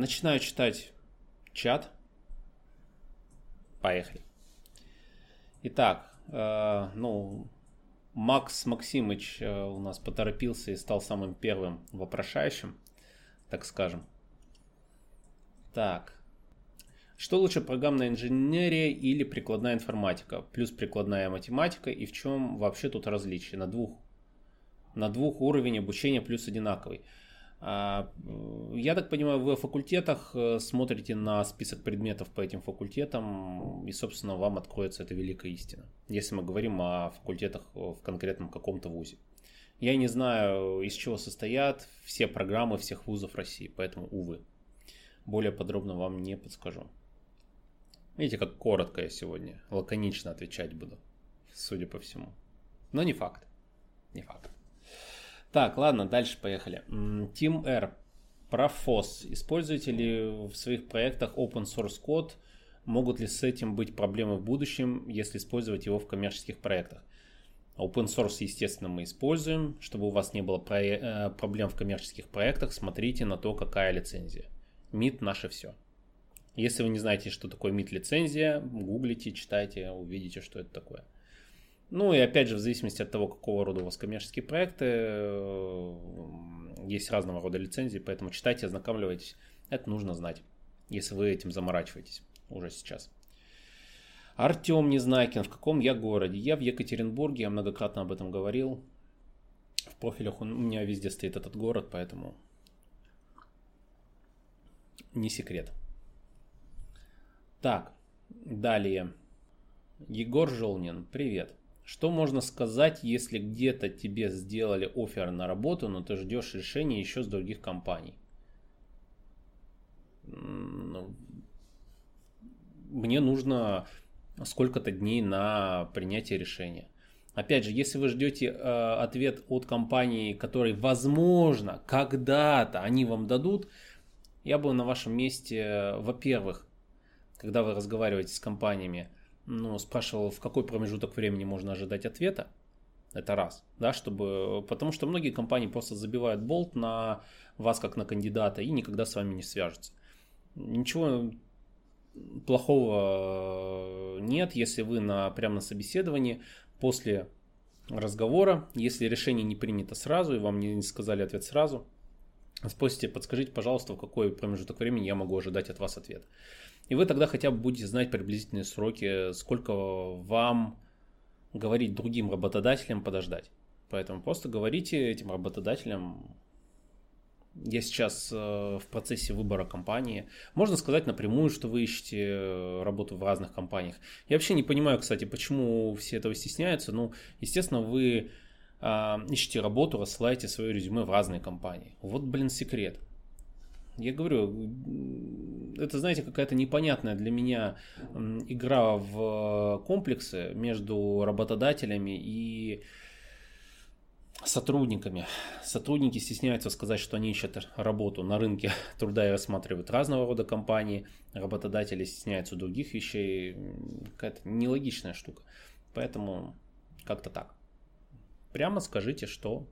начинаю читать чат. Поехали. Итак, э, ну, Макс Максимыч э, у нас поторопился и стал самым первым вопрошающим, так скажем. Так. Что лучше, программная инженерия или прикладная информатика? Плюс прикладная математика. И в чем вообще тут различие? На двух, на двух уровень обучения плюс одинаковый. А, я так понимаю, вы о факультетах э, смотрите на список предметов по этим факультетам, и, собственно, вам откроется эта великая истина, если мы говорим о факультетах в конкретном каком-то вузе. Я не знаю, из чего состоят все программы всех вузов России, поэтому, увы, более подробно вам не подскажу. Видите, как коротко я сегодня, лаконично отвечать буду, судя по всему. Но не факт, не факт. Так, ладно, дальше поехали. Team R. Про FOSS. Используете ли в своих проектах open source код? Могут ли с этим быть проблемы в будущем, если использовать его в коммерческих проектах? Open source, естественно, мы используем. Чтобы у вас не было про- э, проблем в коммерческих проектах, смотрите на то, какая лицензия. MIT наше все. Если вы не знаете, что такое MIT лицензия, гуглите, читайте, увидите, что это такое. Ну и опять же, в зависимости от того, какого рода у вас коммерческие проекты, э, есть разного рода лицензии, поэтому читайте, ознакомливайтесь. Это нужно знать, если вы этим заморачиваетесь уже сейчас. Артем Незнайкин, в каком я городе? Я в Екатеринбурге, я многократно об этом говорил. В профилях у меня везде стоит этот город, поэтому не секрет. Так, далее. Егор Жолнин, привет. Что можно сказать, если где-то тебе сделали офер на работу, но ты ждешь решения еще с других компаний? Ну, мне нужно сколько-то дней на принятие решения. Опять же, если вы ждете э, ответ от компании, который, возможно, когда-то они вам дадут, я бы на вашем месте, во-первых, когда вы разговариваете с компаниями, ну, спрашивал, в какой промежуток времени можно ожидать ответа. Это раз, да, чтобы, потому что многие компании просто забивают болт на вас как на кандидата и никогда с вами не свяжутся. Ничего плохого нет, если вы на, прямо на собеседовании после разговора, если решение не принято сразу и вам не сказали ответ сразу, спросите, подскажите, пожалуйста, в какой промежуток времени я могу ожидать от вас ответ. И вы тогда хотя бы будете знать приблизительные сроки, сколько вам говорить другим работодателям подождать. Поэтому просто говорите этим работодателям, я сейчас э, в процессе выбора компании. Можно сказать напрямую, что вы ищете э, работу в разных компаниях. Я вообще не понимаю, кстати, почему все этого стесняются. Ну, естественно, вы э, ищете работу, рассылаете свое резюме в разные компании. Вот, блин, секрет. Я говорю, это, знаете, какая-то непонятная для меня игра в комплексы между работодателями и сотрудниками. Сотрудники стесняются сказать, что они ищут работу на рынке труда и рассматривают разного рода компании. Работодатели стесняются других вещей. Какая-то нелогичная штука. Поэтому как-то так. Прямо скажите, что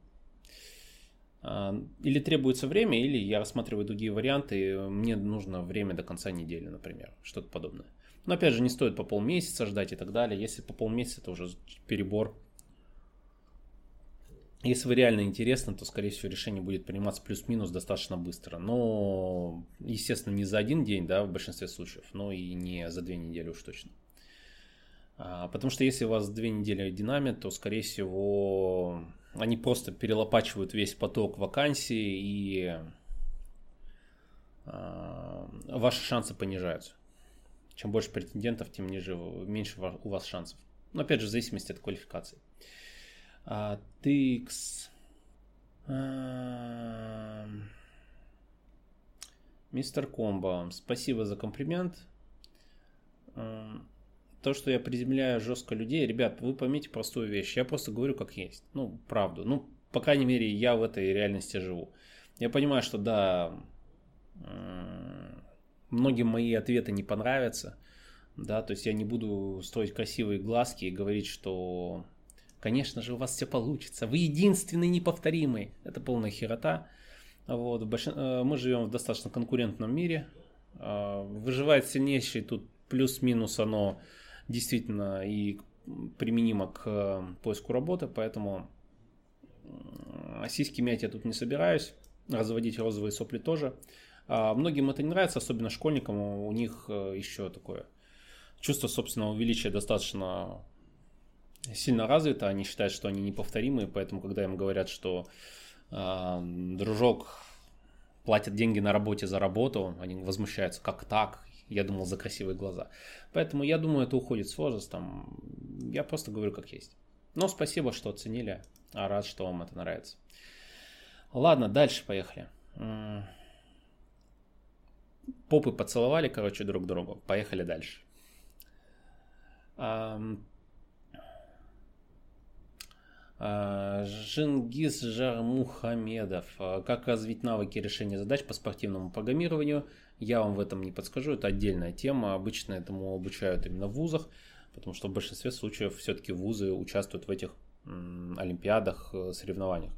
а, или требуется время, или я рассматриваю другие варианты, мне нужно время до конца недели, например, что-то подобное. Но опять же, не стоит по полмесяца ждать и так далее. Если по полмесяца, это уже перебор. Если вы реально интересны, то, скорее всего, решение будет приниматься плюс-минус достаточно быстро. Но, естественно, не за один день, да, в большинстве случаев, но и не за две недели уж точно. А, потому что если у вас две недели динамит, то, скорее всего, они просто перелопачивают весь поток вакансий и э, ваши шансы понижаются. Чем больше претендентов, тем ниже, меньше у вас шансов. Но опять же, в зависимости от квалификации. А, Тикс. А, мистер Комбо, спасибо за комплимент то, что я приземляю жестко людей, ребят, вы поймите простую вещь. Я просто говорю как есть. Ну, правду. Ну, по крайней мере, я в этой реальности живу. Я понимаю, что да, многим мои ответы не понравятся. Да, то есть я не буду строить красивые глазки и говорить, что конечно же у вас все получится. Вы единственный неповторимый. Это полная херота. Вот, мы живем в достаточно конкурентном мире. Выживает сильнейший, тут плюс-минус оно действительно и применимо к поиску работы, поэтому сиськи мять я тут не собираюсь, разводить розовые сопли тоже. А многим это не нравится, особенно школьникам, у них э, еще такое чувство собственного величия достаточно сильно развито, они считают, что они неповторимые, поэтому когда им говорят, что э, дружок платит деньги на работе за работу, они возмущаются, как так? Я думал за красивые глаза. Поэтому я думаю, это уходит с возрастом. Я просто говорю как есть. Но спасибо, что оценили. А рад, что вам это нравится. Ладно, дальше поехали. Попы поцеловали, короче, друг другу. Поехали дальше. Жингиз Жармухамедов. Как развить навыки решения задач по спортивному программированию? Я вам в этом не подскажу, это отдельная тема. Обычно этому обучают именно в вузах, потому что в большинстве случаев все-таки вузы участвуют в этих олимпиадах, э, соревнованиях.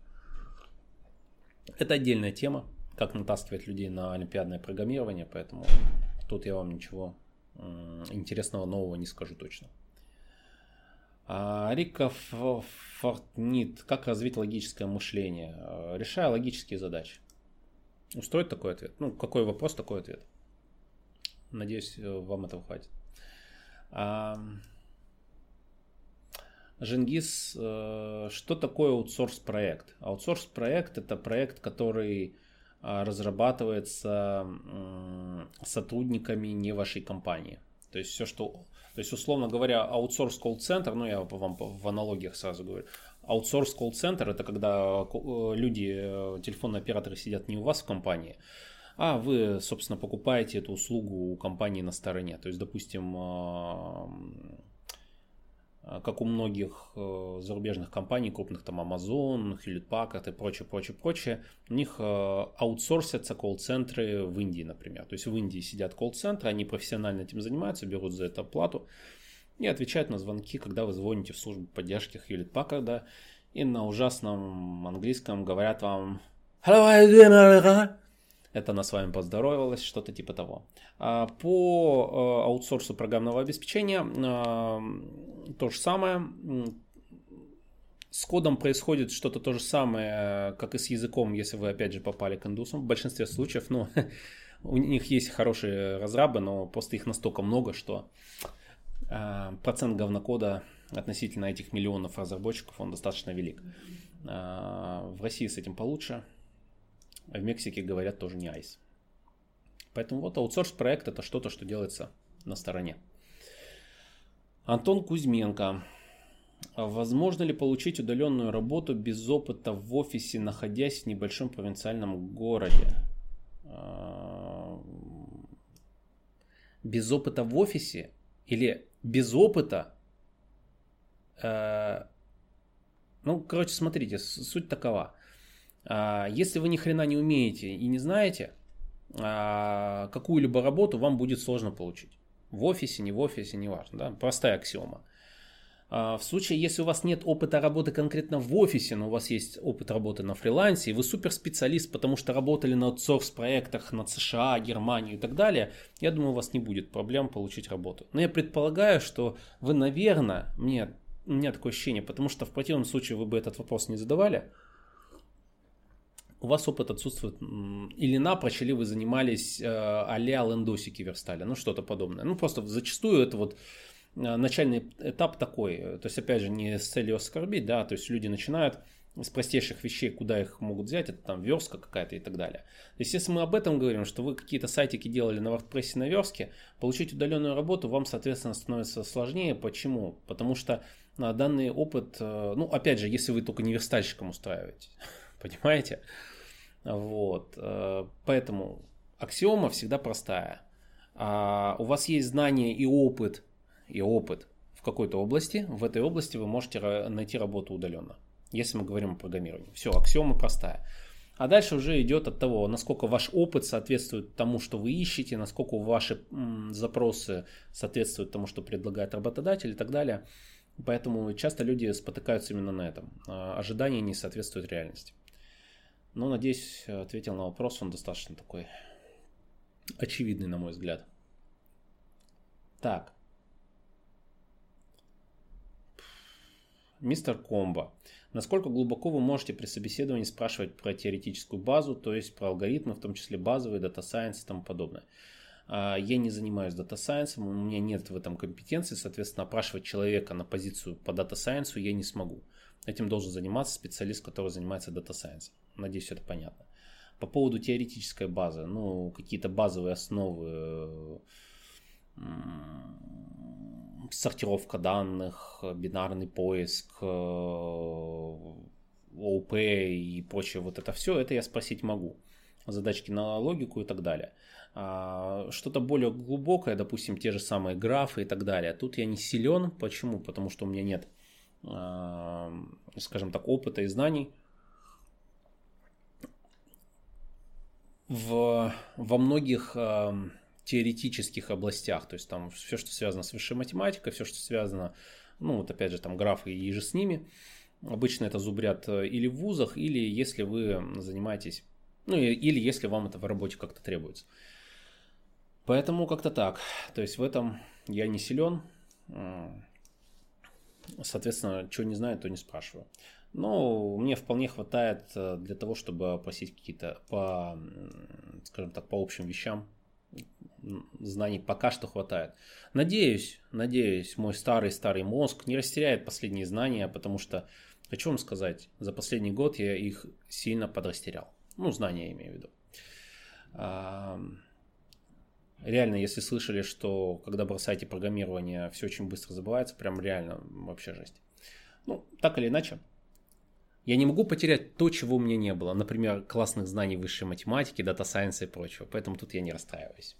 Это отдельная тема, как натаскивать людей на олимпиадное программирование, поэтому тут я вам ничего интересного нового не скажу точно. Рика Фортнит. Как развить логическое мышление? А, решая логические задачи. Устроит такой ответ? Ну, какой вопрос, такой ответ. Надеюсь, э, вам этого хватит. А, Женгис, э, что такое аутсорс проект? Аутсорс проект это проект, который разрабатывается сотрудниками не вашей компании. То есть все, что то есть, условно говоря, аутсорс колл-центр, ну я вам в аналогиях сразу говорю, аутсорс колл-центр это когда э, люди, э, телефонные операторы сидят не у вас в компании, а вы, собственно, покупаете эту услугу у компании на стороне. То есть, допустим, как у многих э, зарубежных компаний, крупных там Amazon, Hewlett Packard и прочее, прочее, прочее, у них э, аутсорсятся колл-центры в Индии, например. То есть в Индии сидят колл-центры, они профессионально этим занимаются, берут за это плату и отвечают на звонки, когда вы звоните в службу поддержки Hewlett Packard, и на ужасном английском говорят вам Hello, how you doing, America? это она с вами поздоровалась, что-то типа того. А по э, аутсорсу программного обеспечения э, то же самое. С кодом происходит что-то то же самое, как и с языком, если вы опять же попали к индусам. В большинстве случаев, ну, у них есть хорошие разрабы, но просто их настолько много, что процент говнокода относительно этих миллионов разработчиков, он достаточно велик. В России с этим получше. А в Мексике говорят тоже не айс. Поэтому вот аутсорс проект это что-то, что делается на стороне. Антон Кузьменко. Возможно ли получить удаленную работу без опыта в офисе, находясь в небольшом провинциальном городе? А, без опыта в офисе или без опыта? А, ну, короче, смотрите, суть такова. А, если вы ни хрена не умеете и не знаете, а, какую-либо работу вам будет сложно получить. В офисе, не в офисе, не важно. Да? Простая аксиома. А, в случае, если у вас нет опыта работы конкретно в офисе, но у вас есть опыт работы на фрилансе, и вы суперспециалист, потому что работали на аутсорс проектах на США, Германию и так далее, я думаю, у вас не будет проблем получить работу. Но я предполагаю, что вы, наверное, мне, у меня такое ощущение, потому что в противном случае вы бы этот вопрос не задавали, у вас опыт отсутствует, или напрочь, или вы занимались э, а-ля лендосики верстали, ну что-то подобное. Ну просто зачастую это вот начальный этап такой, то есть опять же не с целью оскорбить, да, то есть люди начинают с простейших вещей, куда их могут взять, это там верстка какая-то и так далее. То есть если мы об этом говорим, что вы какие-то сайтики делали на WordPress на верстке, получить удаленную работу вам, соответственно, становится сложнее. Почему? Потому что э, данный опыт, ну опять же, если вы только не верстальщиком устраиваете, понимаете? Вот. Э, поэтому аксиома всегда простая. А у вас есть знания и опыт, и опыт в какой-то области, в этой области вы можете найти работу удаленно. Если мы говорим о программировании. Все, аксиома простая. А дальше уже идет от того, насколько ваш опыт соответствует тому, что вы ищете, насколько ваши запросы соответствуют тому, что предлагает работодатель и так далее. Поэтому часто люди спотыкаются именно на этом. А, ожидания не соответствуют реальности. Но, надеюсь, ответил на вопрос. Он достаточно такой очевидный, на мой взгляд. Так. Мистер Комбо. Насколько глубоко вы можете при собеседовании спрашивать про теоретическую базу, то есть про алгоритмы, в том числе базовые, data science и тому подобное? А, я не занимаюсь data science-ом, у меня нет в этом компетенции, соответственно, опрашивать человека на позицию по data science-у я не смогу. Этим должен заниматься специалист, который занимается data science-ом. Надеюсь, это понятно. По поводу теоретической базы, ну, какие-то базовые основы, сортировка данных, бинарный поиск, ОП и прочее, вот это все, это я спросить могу. Задачки на логику и так далее. А, что-то более глубокое, допустим, те же самые графы и так далее. Тут я не силен. Почему? Потому что у меня нет, а, скажем так, опыта и знаний. В, во многих а, теоретических областях, то есть там все, что связано с высшей математикой, все, что связано, ну вот опять же там графы и же с ними, обычно это зубрят э, или в вузах, или если вы занимаетесь, ну или если вам это в работе как-то требуется. Поэтому как-то так. То есть в этом я не силен. Соответственно, что не знаю, то не спрашиваю. Но мне вполне хватает э, для того, чтобы просить какие-то по, скажем так, по общим вещам знаний пока что хватает. Надеюсь, надеюсь, мой старый-старый мозг не растеряет последние знания, потому что, хочу вам сказать, за последний год я их сильно подрастерял. Ну, знания я имею в виду. Реально, если слышали, что когда бросаете программирование, все очень быстро забывается, прям реально вообще жесть. Ну, так или иначе, я не могу потерять то, чего у меня не было. Например, классных знаний высшей математики, data science-а и прочего. Поэтому тут я не расстраиваюсь.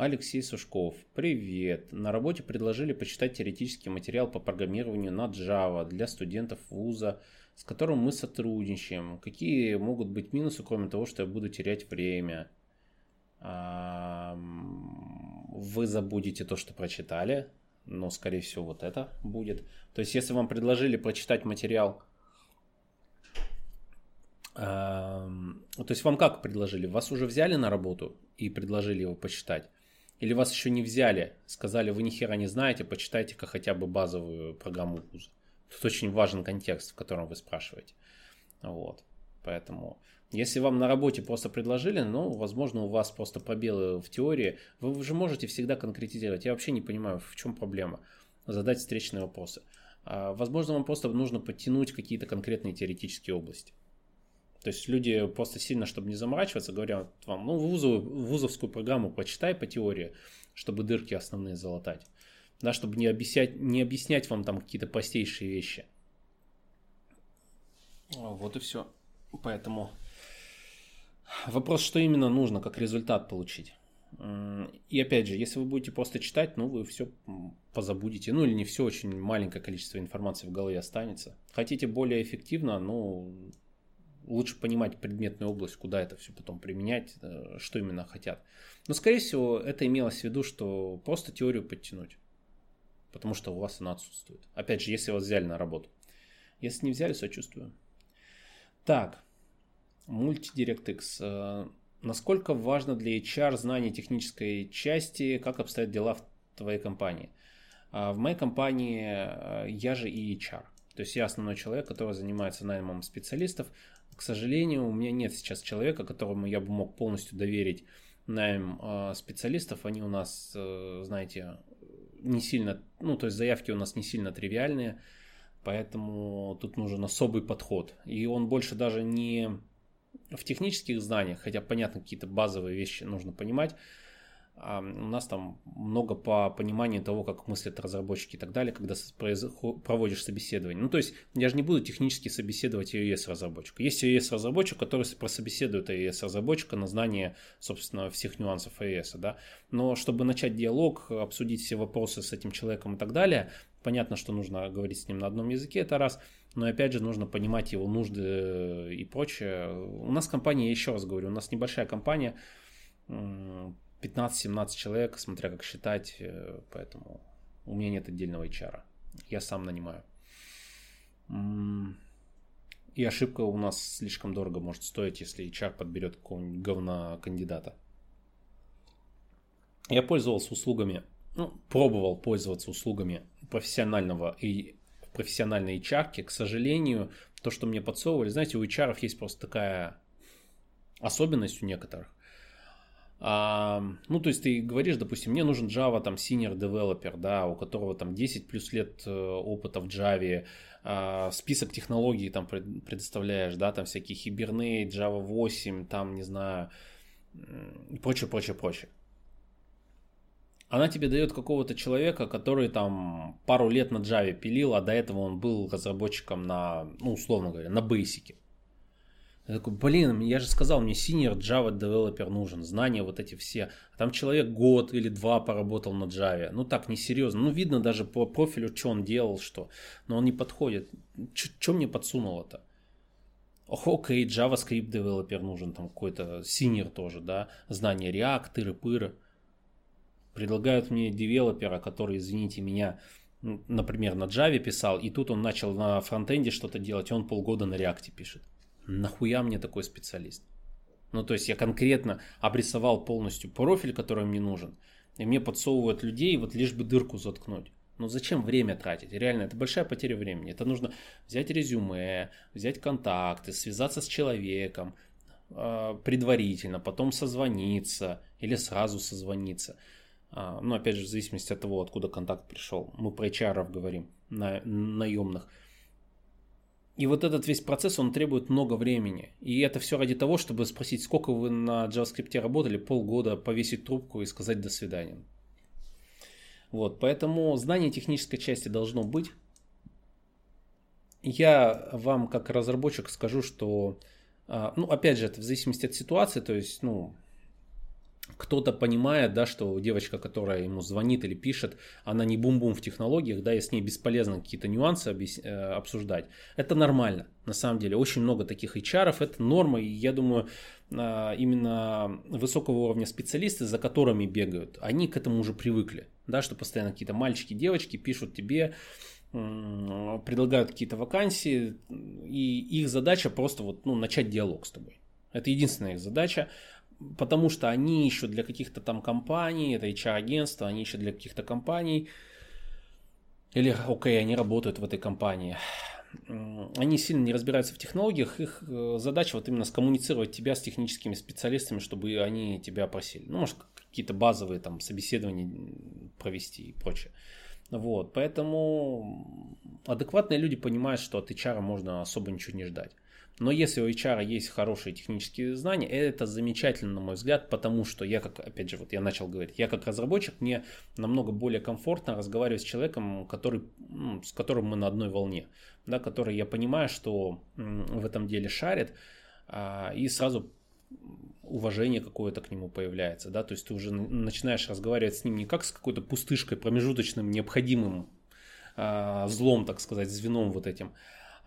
Алексей Сушков. Привет. На работе предложили почитать теоретический материал по программированию на Java для студентов вуза, с которым мы сотрудничаем. Какие могут быть минусы, кроме того, что я буду терять время? вы забудете то, что прочитали, но, скорее всего, вот это будет. То есть, если вам предложили прочитать материал, то есть вам как предложили? Вас уже взяли на работу и предложили его почитать? Или вас еще не взяли, сказали, вы ни хера не знаете, почитайте-ка хотя бы базовую программу вуза. Тут очень важен контекст, в котором вы спрашиваете. Вот. Поэтому если вам на работе просто предложили, ну, возможно, у вас просто пробелы в теории, вы уже можете всегда конкретизировать. Я вообще не понимаю, в чем проблема. Задать встречные вопросы. А, возможно, вам просто нужно подтянуть какие-то конкретные теоретические области. То есть люди просто сильно, чтобы не заморачиваться, говорят вам, ну, вузовую, вузовскую программу почитай по теории, чтобы дырки основные залатать. Да, чтобы не объяснять, не объяснять вам там какие-то простейшие вещи. Вот и все. Поэтому Вопрос, что именно нужно, как результат получить. И опять же, если вы будете просто читать, ну вы все позабудете. Ну или не все, очень маленькое количество информации в голове останется. Хотите более эффективно, ну лучше понимать предметную область, куда это все потом применять, э, что именно хотят. Но скорее всего это имелось в виду, что просто теорию подтянуть. Потому что у вас она отсутствует. Опять же, если вас взяли на работу. Если не взяли, сочувствую. Так, MultiDirectX. Э, насколько важно для HR знание технической части, как обстоят дела в твоей компании? А, в моей компании э, я же и HR. То есть я основной человек, который занимается наймом специалистов. К сожалению, у меня нет сейчас человека, которому я бы мог полностью доверить найм э, специалистов. Они у нас, знаете, не сильно, ну то есть заявки у нас не сильно тривиальные, поэтому тут нужен особый подход. И он больше даже не в технических знаниях, хотя понятно, какие-то базовые вещи нужно понимать, у нас там много по пониманию того, как мыслят разработчики и так далее, когда проводишь собеседование. Ну, то есть, я же не буду технически собеседовать iOS разработчика. Есть iOS разработчик, который прособеседует iOS разработчика на знание, собственно, всех нюансов iOS, да. Но чтобы начать диалог, обсудить все вопросы с этим человеком и так далее, понятно, что нужно говорить с ним на одном языке, это раз – но опять же нужно понимать его нужды и прочее. У нас компания, еще раз говорю, у нас небольшая компания, 15-17 человек, смотря как считать, э, поэтому у меня нет отдельного HR. Я сам нанимаю. И ошибка у нас слишком дорого может стоить, если HR подберет какого-нибудь говна кандидата. Я пользовался услугами, ну, пробовал пользоваться услугами профессионального и профессиональной HR. К сожалению, то, что мне подсовывали, знаете, у HR есть просто такая особенность у некоторых. А, ну, то есть ты говоришь, допустим, мне нужен Java там senior developer, да, у которого там 10 плюс лет э, опыта в Java, а, список технологий там предоставляешь, да, там всякие Hibernate, Java 8, там, не знаю, и прочее, прочее, прочее. Она тебе дает какого-то человека, который там пару лет на Java пилил, а до этого он был разработчиком на, ну, условно говоря, на Basic. Я такой, блин, я же сказал, мне senior Java developer нужен, знания вот эти все. А там человек год или два поработал на Java. Ну так, несерьезно. Ну видно даже по профилю, что он делал, что. Но он не подходит. Что мне подсунуло-то? Ох, окей, JavaScript developer нужен, там какой-то senior тоже, да. Знания React, тыры-пыры. Предлагают мне девелопера, который, извините меня, например, на Java писал, и тут он начал на фронтенде что-то делать, и он полгода на React пишет нахуя мне такой специалист? Ну, то есть я конкретно обрисовал полностью профиль, который мне нужен, и мне подсовывают людей, вот лишь бы дырку заткнуть. Ну зачем время тратить? Реально, это большая потеря времени. Это нужно взять резюме, взять контакты, связаться с человеком э, предварительно, потом созвониться или сразу созвониться. Э, ну, опять же, в зависимости от того, откуда контакт пришел. Мы про HR говорим, на, наемных. И вот этот весь процесс, он требует много времени. И это все ради того, чтобы спросить, сколько вы на JavaScript работали, полгода повесить трубку и сказать «до свидания». Вот, поэтому знание технической части должно быть. Я вам как разработчик скажу, что, а, ну, опять же, это в зависимости от ситуации, то есть, ну, кто-то понимает, да, что девочка, которая ему звонит или пишет, она не бум-бум в технологиях, да, и с ней бесполезно какие-то нюансы. Э, обсуждать. Это нормально, на самом деле. Очень много таких HR, это норма, и я думаю, а, именно высокого уровня специалисты, за которыми бегают, они к этому уже привыкли, да, что постоянно какие-то мальчики, девочки пишут тебе, предлагают какие-то вакансии, и их задача просто вот, ну, начать диалог с тобой. Это единственная их задача потому что они ищут для каких-то там компаний, это HR-агентство, они ищут для каких-то компаний, или, окей, они работают в этой компании. Они сильно не разбираются в технологиях, их э, задача вот именно скоммуницировать тебя с техническими специалистами, чтобы они тебя просили. Ну, может, какие-то базовые там собеседования провести и прочее. Вот, поэтому адекватные люди понимают, что от HR можно особо ничего не ждать. Но если у HR есть хорошие технические знания, это замечательно, на мой взгляд, потому что я, как, опять же, вот я начал говорить, я как разработчик, мне намного более комфортно разговаривать с человеком, который, с которым мы на одной волне, да, который я понимаю, что в этом деле шарит, а, и сразу уважение какое-то к нему появляется, да, то есть ты уже начинаешь разговаривать с ним не как с какой-то пустышкой, промежуточным, необходимым а, злом, так сказать, звеном вот этим,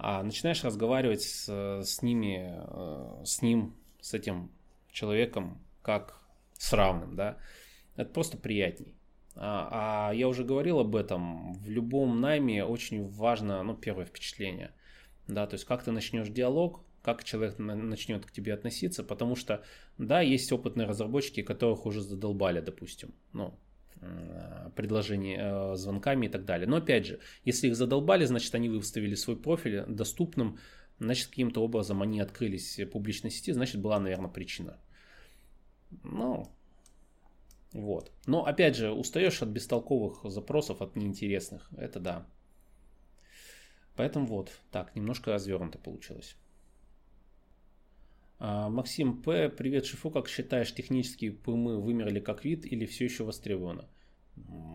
а начинаешь разговаривать с, с ними, э, с ним, с этим человеком, как с равным, да, это просто приятней. А, а я уже говорил об этом, в любом найме очень важно, ну, первое впечатление, да, то есть как ты начнешь диалог, как человек начнет к тебе относиться, потому что, да, есть опытные разработчики, которых уже задолбали, допустим, ну, Э, предложений, э, звонками и так далее. Но опять же, если их задолбали, значит они выставили свой профиль доступным, значит каким-то образом они открылись в публичной сети, значит была, наверное, причина. Ну, вот. Но опять же, устаешь от бестолковых запросов, от неинтересных. Это да. Поэтому вот, так, немножко развернуто получилось. А, Максим П. Привет, Шифу. Как считаешь, технические ПМы вымерли как вид или все еще востребовано?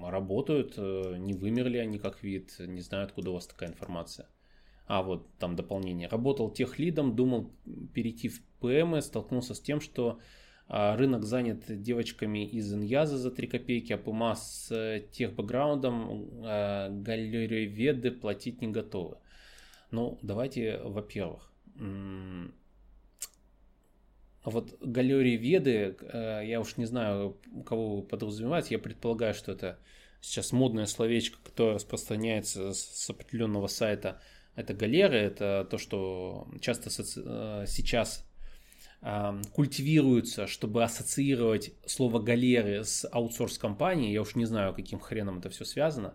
Работают, э, не вымерли они как вид. Не знаю, откуда у вас такая информация. А, вот там дополнение. Работал техлидом, думал перейти в ПМ, столкнулся с тем, что а, рынок занят девочками из Иньяза за 3 копейки, а ПМА с э, тех бэкграундом а, галерееведы платить не готовы. Ну, давайте, во-первых, вот галерии Веды, э, я уж не знаю, кого вы подразумеваете, я предполагаю, что это сейчас модное словечко, которое распространяется с определенного сайта Это галеры, это то, что часто э, сейчас культивируется, чтобы ассоциировать слово галеры с аутсорс-компанией. Я уж не знаю, каким хреном это все связано.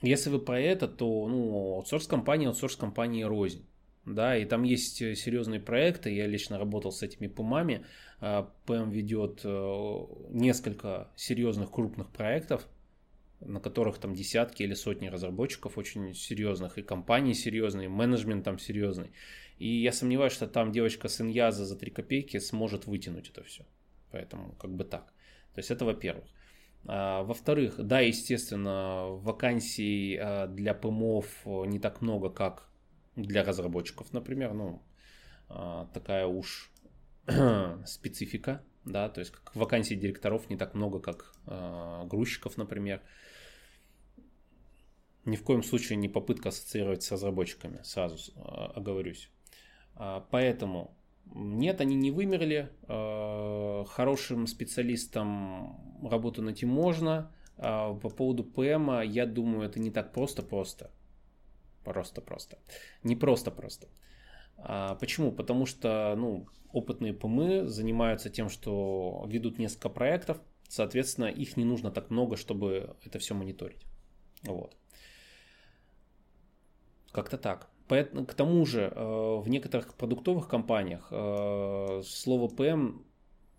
Если вы про это, то ну, аутсорс-компания, аутсорс-компания рознь. Да, и там есть серьезные проекты, я лично работал с этими ПМами. ПМ ведет э, несколько серьезных крупных проектов, на которых там десятки или сотни разработчиков очень серьезных, и компании серьезные, и менеджмент там серьезный. И я сомневаюсь, что там девочка с Иньяза за 3 копейки сможет вытянуть это все. Поэтому как бы так. То есть это во-первых. А, во-вторых, да, естественно, вакансий а, для ПМОов не так много, как для разработчиков, например. Ну, а, такая уж специфика, да, то есть как вакансий директоров не так много, как грузчиков, например. Ни в коем случае не попытка ассоциировать с разработчиками, сразу оговорюсь. Поэтому нет, они не вымерли. Хорошим специалистам работу найти можно. А по поводу ПМ, я думаю, это не так просто-просто. Просто-просто. Не просто-просто. А почему? Потому что ну, опытные ПМы занимаются тем, что ведут несколько проектов, соответственно, их не нужно так много, чтобы это все мониторить. Вот. Как-то так. К тому же э, в некоторых продуктовых компаниях э, слово PM,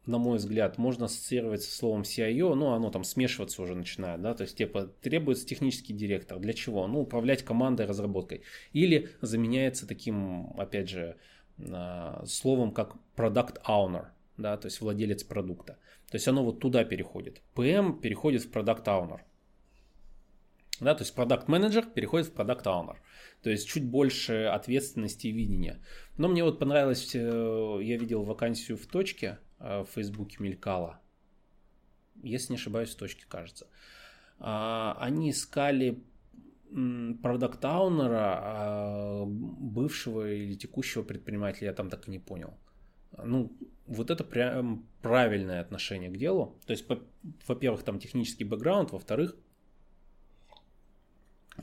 на мой взгляд, можно ассоциировать со словом CIO, но оно там смешиваться уже начинает, да, то есть типа требуется технический директор. Для чего? Ну, управлять командой, разработкой. Или заменяется таким, опять же, э, словом как product owner, да, то есть владелец продукта. То есть оно вот туда переходит. PM переходит в product owner. Да, то есть продукт менеджер переходит в продукт owner. То есть чуть больше ответственности и видения. Но мне вот понравилось, э, я видел вакансию в точке, в Фейсбуке мелькала. Если не ошибаюсь, в точке, кажется. А, они искали продакт-аунера, а, бывшего или текущего предпринимателя, я там так и не понял. Ну, вот это прям правильное отношение к делу. То есть, во-первых, там технический бэкграунд, во-вторых,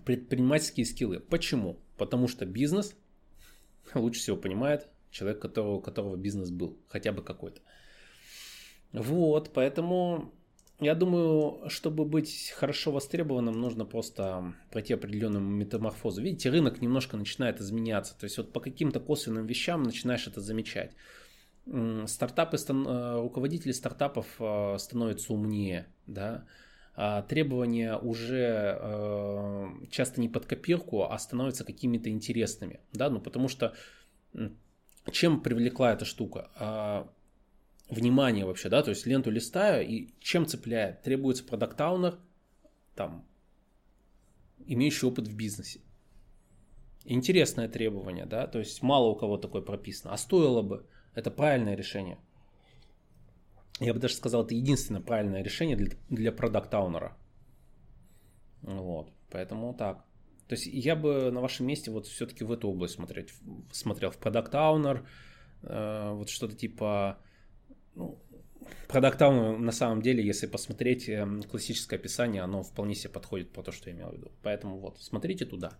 предпринимательские скиллы. Почему? Потому что бизнес лучше всего понимает человек, которого, у которого бизнес был, хотя бы какой-то. Вот, поэтому я думаю, чтобы быть хорошо востребованным, нужно просто пройти определенную метаморфозу. Видите, рынок немножко начинает изменяться. То есть вот по каким-то косвенным вещам начинаешь это замечать. Стартапы, э, руководители стартапов э, становятся умнее, да, а, требования уже э, часто не под копирку, а становятся какими-то интересными, да, ну потому что чем привлекла эта штука? Внимание вообще, да, то есть ленту листаю и чем цепляет? Требуется продакт-аунер, там, имеющий опыт в бизнесе. Интересное требование, да, то есть мало у кого такое прописано, а стоило бы, это правильное решение – я бы даже сказал, это единственное правильное решение для, для продакт-аунера. Вот, поэтому так. То есть я бы на вашем месте вот все-таки в эту область смотреть, смотрел в продакт аунер э, вот что-то типа, ну, аунер на самом деле, если посмотреть э, классическое описание, оно вполне себе подходит по то, что я имел в виду. Поэтому вот, смотрите туда.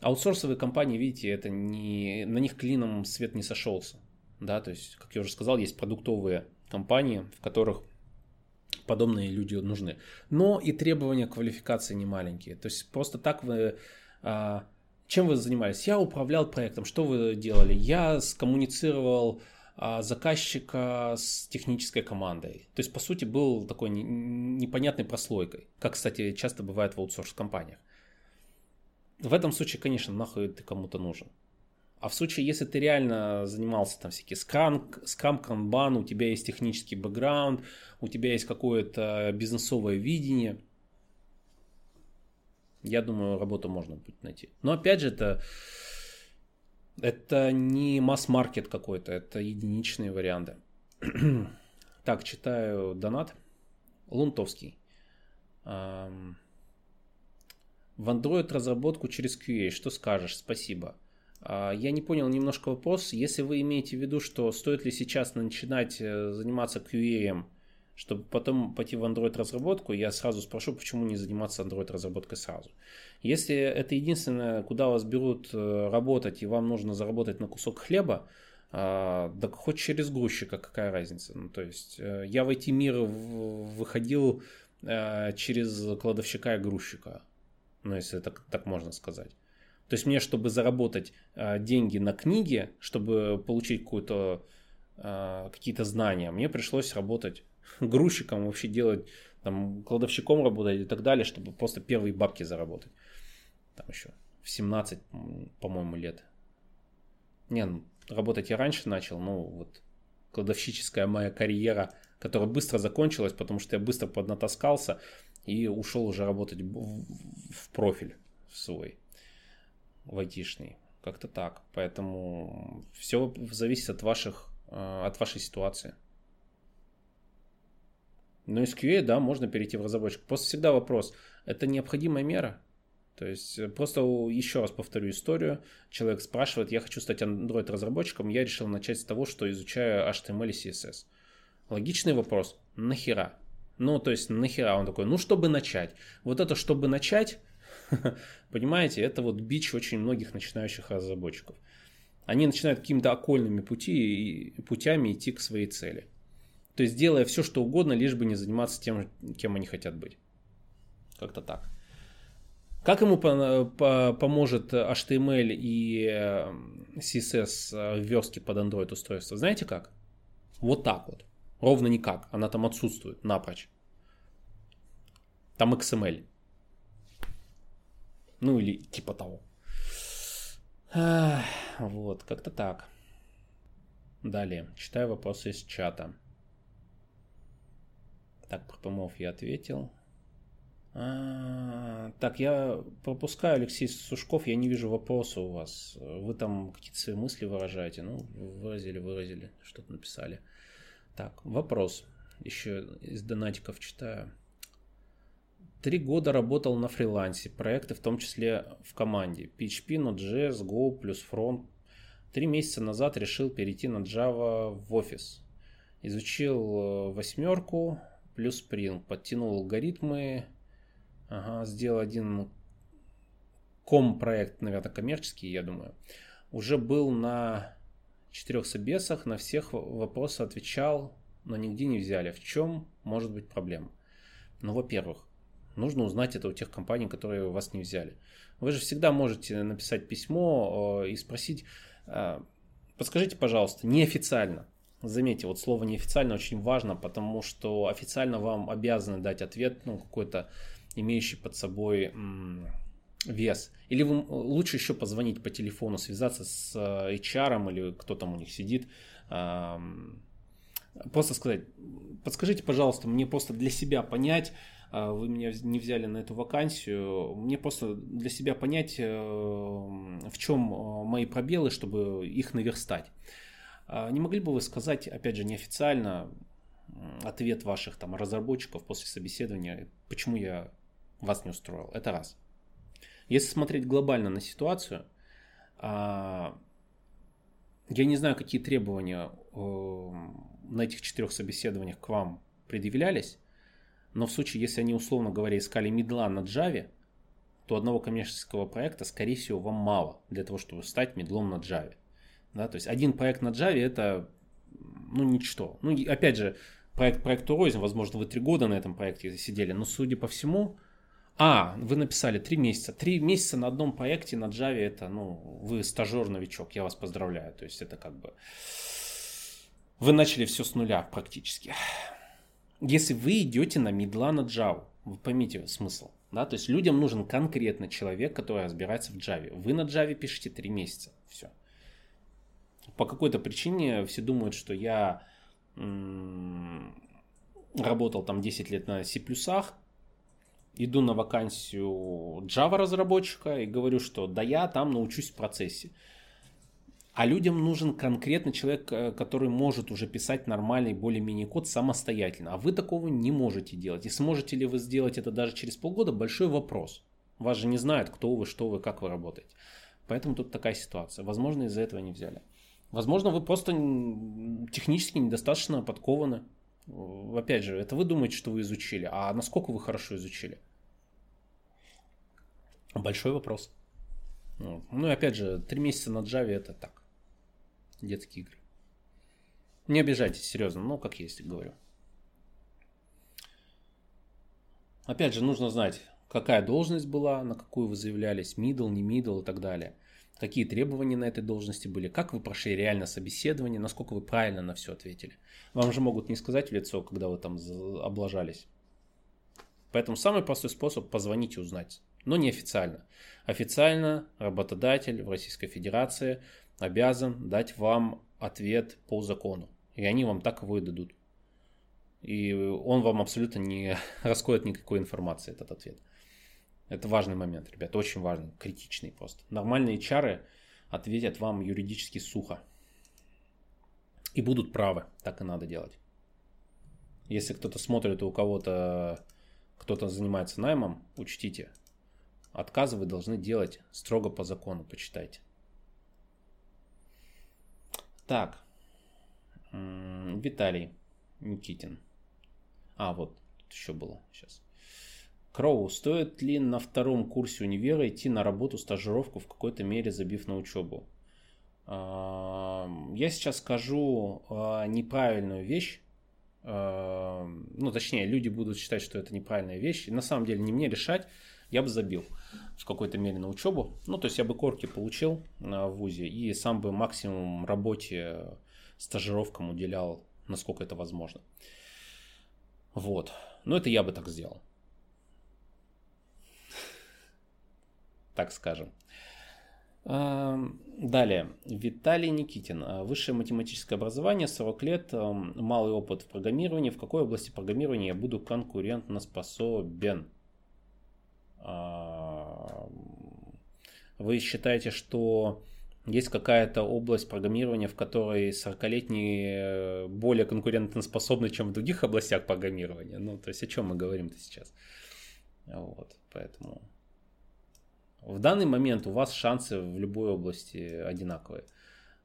Аутсорсовые компании, видите, это не, на них клином свет не сошелся. Да, то есть, как я уже сказал, есть продуктовые компании, в которых подобные люди нужны. Но и требования квалификации не маленькие. То есть просто так вы... А, чем вы занимались? Я управлял проектом. Что вы делали? Я скоммуницировал заказчика с технической командой. То есть, по сути, был такой непонятной прослойкой, как, кстати, часто бывает в аутсорс-компаниях. В этом случае, конечно, нахуй ты кому-то нужен. А в случае, если ты реально занимался там всякие скрам, скрам, канбан, у тебя есть технический бэкграунд, у тебя есть какое-то бизнесовое видение, я думаю, работу можно будет найти. Но опять же, это, это не масс-маркет какой-то, это единичные варианты. так, читаю донат. Лунтовский. В Android разработку через QA. Что скажешь? Спасибо. А, я не понял немножко вопрос. Если вы имеете в виду, что стоит ли сейчас начинать э, заниматься QA чтобы потом пойти в Android разработку, я сразу спрошу, почему не заниматься Android разработкой сразу. Если это единственное, куда вас берут э, работать, и вам нужно заработать на кусок хлеба, да хоть через грузчика, какая разница. Ну, то есть э, я в IT-мир выходил э, через кладовщика и грузчика, ну, если так, так можно сказать. То есть мне, чтобы заработать деньги на книге, чтобы получить какую-то какие-то знания, мне пришлось работать грузчиком, вообще делать, там, кладовщиком работать и так далее, чтобы просто первые бабки заработать. Там еще в 17, по-моему, лет. Не, ну, работать я раньше начал, ну, вот кладовщическая моя карьера, которая быстро закончилась, потому что я быстро поднатаскался и ушел уже работать в профиль свой, в айтишный. Как-то так. Поэтому все зависит от ваших, э, от вашей ситуации. Но из QA, да, можно перейти в разработчик. Просто всегда вопрос, это необходимая мера? То есть э, просто еще раз повторю историю. Человек спрашивает, я хочу стать Android разработчиком, я решил начать с того, что изучаю HTML и CSS. Логичный вопрос, нахера? Ну, то есть нахера? Он такой, ну, чтобы начать. Вот это, чтобы начать, понимаете, это вот бич очень многих начинающих разработчиков. Они начинают какими-то окольными пути, путями идти к своей цели. То есть делая все, что угодно, лишь бы не заниматься тем, кем они хотят быть. Как-то так. Как ему по по поможет HTML и э, CSS в верстке под Android устройство? Знаете как? Вот так вот. Ровно никак. Она там отсутствует напрочь. Там XML. Ну или типа того. Вот, как-то так. Далее. Читаю вопросы из чата. Так, про помов я ответил. А, так, я пропускаю Алексей Сушков, я не вижу вопроса у вас. Вы там какие-то свои мысли выражаете. Ну, выразили, выразили, что-то написали. Так, вопрос. Еще из донатиков читаю. Три года работал на фрилансе, проекты в том числе в команде. PHP, Node.js, Go плюс Front. Три месяца назад решил перейти на Java в офис. Изучил э, восьмерку, плюс Spring. Подтянул алгоритмы, ага, сделал один ком-проект, наверное, коммерческий, я думаю. Уже был на четырех собесах, на всех вопросы отвечал, но нигде не взяли. В чем может быть проблема? Ну, во-первых, нужно узнать это у тех компаний, которые вас не взяли. Вы же всегда можете написать письмо э, и спросить, э, подскажите, пожалуйста, неофициально, Заметьте, вот слово неофициально очень важно, потому что официально вам обязаны дать ответ, ну, какой-то имеющий под собой м- вес. Или вы лучше еще позвонить по телефону, связаться с э, HR или кто там у них сидит, просто сказать, подскажите, пожалуйста, мне просто для себя понять, э, вы меня не взяли на эту вакансию, мне просто для себя понять, э, в чем мои пробелы, чтобы их наверстать. А не могли бы вы сказать, опять же, неофициально, ответ ваших там разработчиков после собеседования, почему я вас не устроил? Это раз. Если смотреть глобально на ситуацию, а, я не знаю, какие требования на этих четырех собеседованиях к вам предъявлялись, но в случае, если они, условно говоря, искали медла на Java, то одного коммерческого проекта, скорее всего, вам мало для того, чтобы стать медлом на Java. Да, то есть один проект на Java это ну, ничто. Ну, опять же, проект проекту рознь, возможно, вы три года на этом проекте сидели, но судя по всему, а, вы написали три месяца. Три месяца на одном проекте на Java это, ну, вы стажер-новичок, я вас поздравляю. То есть это как бы... Вы начали все с нуля практически. Если вы идете на медла на Java, вы поймите смысл. Да? То есть людям нужен конкретно человек, который разбирается в Java. Вы на Java пишете три месяца. Все по какой-то причине все думают, что я работал там 10 лет на C++, иду на вакансию Java разработчика и говорю, что да я там научусь в процессе. А людям нужен конкретный человек, э, который может уже писать нормальный более-менее код самостоятельно. А вы такого не можете делать. И сможете ли вы сделать это даже через полгода, большой вопрос. Вас же не знают, кто вы, что вы, как вы работаете. Поэтому тут такая ситуация. Возможно, из-за этого не взяли. Возможно, вы просто технически недостаточно подкованы. Опять же, это вы думаете, что вы изучили, а насколько вы хорошо изучили? Большой вопрос. Ну и опять же, три месяца на Java это так. Детские игры. Не обижайтесь, серьезно, ну как есть, говорю. Опять же, нужно знать, какая должность была, на какую вы заявлялись, middle, не middle и так далее. Какие требования на этой должности были, как вы прошли реально собеседование, насколько вы правильно на все ответили. Вам же могут не сказать в лицо, когда вы там облажались. Поэтому самый простой способ позвонить и узнать, но не официально. Официально работодатель в Российской Федерации обязан дать вам ответ по закону. И они вам так его и дадут. И он вам абсолютно не раскроет никакой информации, этот ответ. Это важный момент, ребят, очень важный, критичный просто. Нормальные чары ответят вам юридически сухо. И будут правы, так и надо делать. Если кто-то смотрит у кого-то кто-то занимается наймом, учтите, отказы вы должны делать строго по закону, почитайте. Так, Виталий Никитин. А, вот, еще было сейчас. Кроу, стоит ли на втором курсе универа идти на работу, стажировку, в какой-то мере забив на учебу? А, я сейчас скажу а, неправильную вещь. А, ну, точнее, люди будут считать, что это неправильная вещь. на самом деле, не мне решать. Я бы забил в какой-то мере на учебу. Ну, то есть я бы корки получил в ВУЗе и сам бы максимум работе, стажировкам уделял, насколько это возможно. Вот. Но это я бы так сделал. Так скажем. Далее. Виталий Никитин. Высшее математическое образование, 40 лет, малый опыт в программировании. В какой области программирования я буду конкурентно способен? Вы считаете, что есть какая-то область программирования, в которой 40-летние э, более конкурентоспособны, чем в других областях программирования. Ну, то есть о чем мы говорим-то сейчас? Вот, поэтому в данный момент у вас шансы в любой области одинаковые.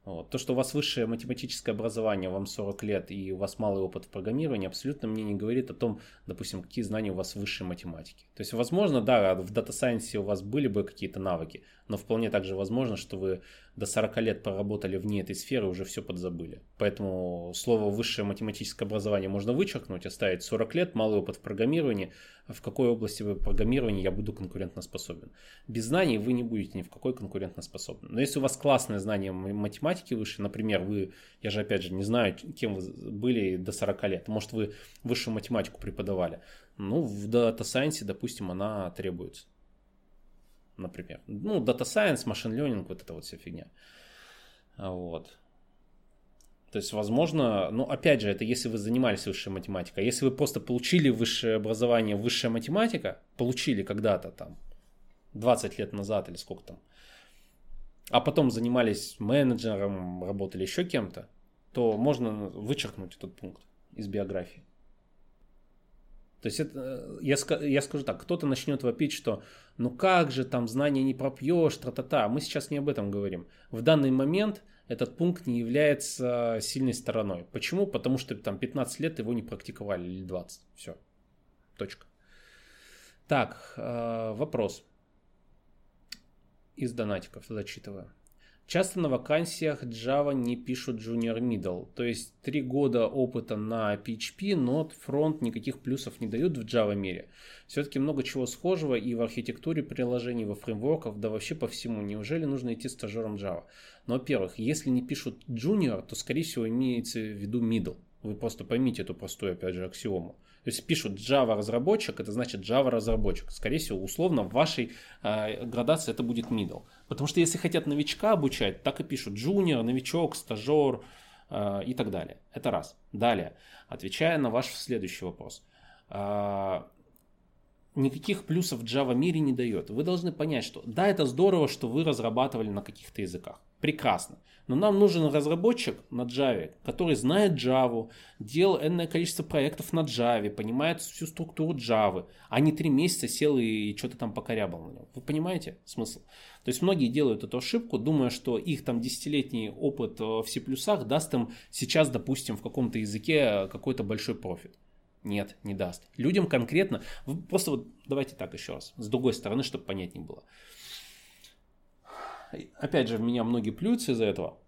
Вот. То, что у вас высшее математическое образование, вам 40 лет и у вас малый опыт в программировании, абсолютно мне не говорит о том, допустим, какие знания у вас в высшей математике. То есть, возможно, да, в data science-е у вас были бы какие-то навыки, но вполне также возможно, что вы до 40 лет проработали вне этой сферы, уже все подзабыли. Поэтому слово высшее математическое образование можно вычеркнуть, оставить 40 лет, малый опыт в программировании. В какой области вы программирования я буду конкурентоспособен. Без знаний вы не будете ни в какой конкурентоспособны. Но если у вас классное знание математики выше, например, вы, я же опять же не знаю, кем вы были до 40 лет, может вы высшую математику преподавали, ну, в Data Science, допустим, она требуется например. Ну, Data Science, Machine Learning, вот эта вот вся фигня. Вот. То есть, возможно, ну, опять же, это если вы занимались высшей математикой. А если вы просто получили высшее образование, высшая математика, получили когда-то там, 20 лет назад или сколько там, а потом занимались менеджером, работали еще кем-то, то можно вычеркнуть этот пункт из биографии. То есть это, я, я скажу так, кто-то начнет вопить, что ну как же там знания не пропьешь, тра-та-та. Мы сейчас не об этом говорим. В данный момент этот пункт не является сильной стороной. Почему? Потому что там 15 лет его не практиковали или 20. Все. Точка. Так, э, вопрос. Из донатиков зачитываю. Часто на вакансиях Java не пишут Junior Middle, то есть три года опыта на PHP, Node, Front никаких плюсов не дают в Java мире. Все-таки много чего схожего и в архитектуре приложений, во фреймворках, да вообще по всему. Неужели нужно идти стажером Java? Но, во-первых, если не пишут Junior, то, скорее всего, имеется в виду Middle. Вы просто поймите эту простую, опять же, аксиому. То есть пишут Java разработчик, это значит Java разработчик. Скорее всего, условно в вашей э, градации это будет middle. Потому что если хотят новичка обучать, так и пишут junior, новичок, стажер э, и так далее. Это раз. Далее, отвечая на ваш следующий вопрос. Э, никаких плюсов в Java мире не дает. Вы должны понять, что да, это здорово, что вы разрабатывали на каких-то языках. Прекрасно. Но нам нужен разработчик на Java, который знает Java, делал энное количество проектов на Java, понимает всю структуру Java, а не три месяца сел и что-то там покорябал на нем. Вы понимаете смысл? То есть многие делают эту ошибку, думая, что их там десятилетний опыт в C++ даст им сейчас, допустим, в каком-то языке какой-то большой профит. Нет, не даст. Людям конкретно, просто вот давайте так еще раз, с другой стороны, чтобы понятнее было опять же, меня многие плюются из-за этого,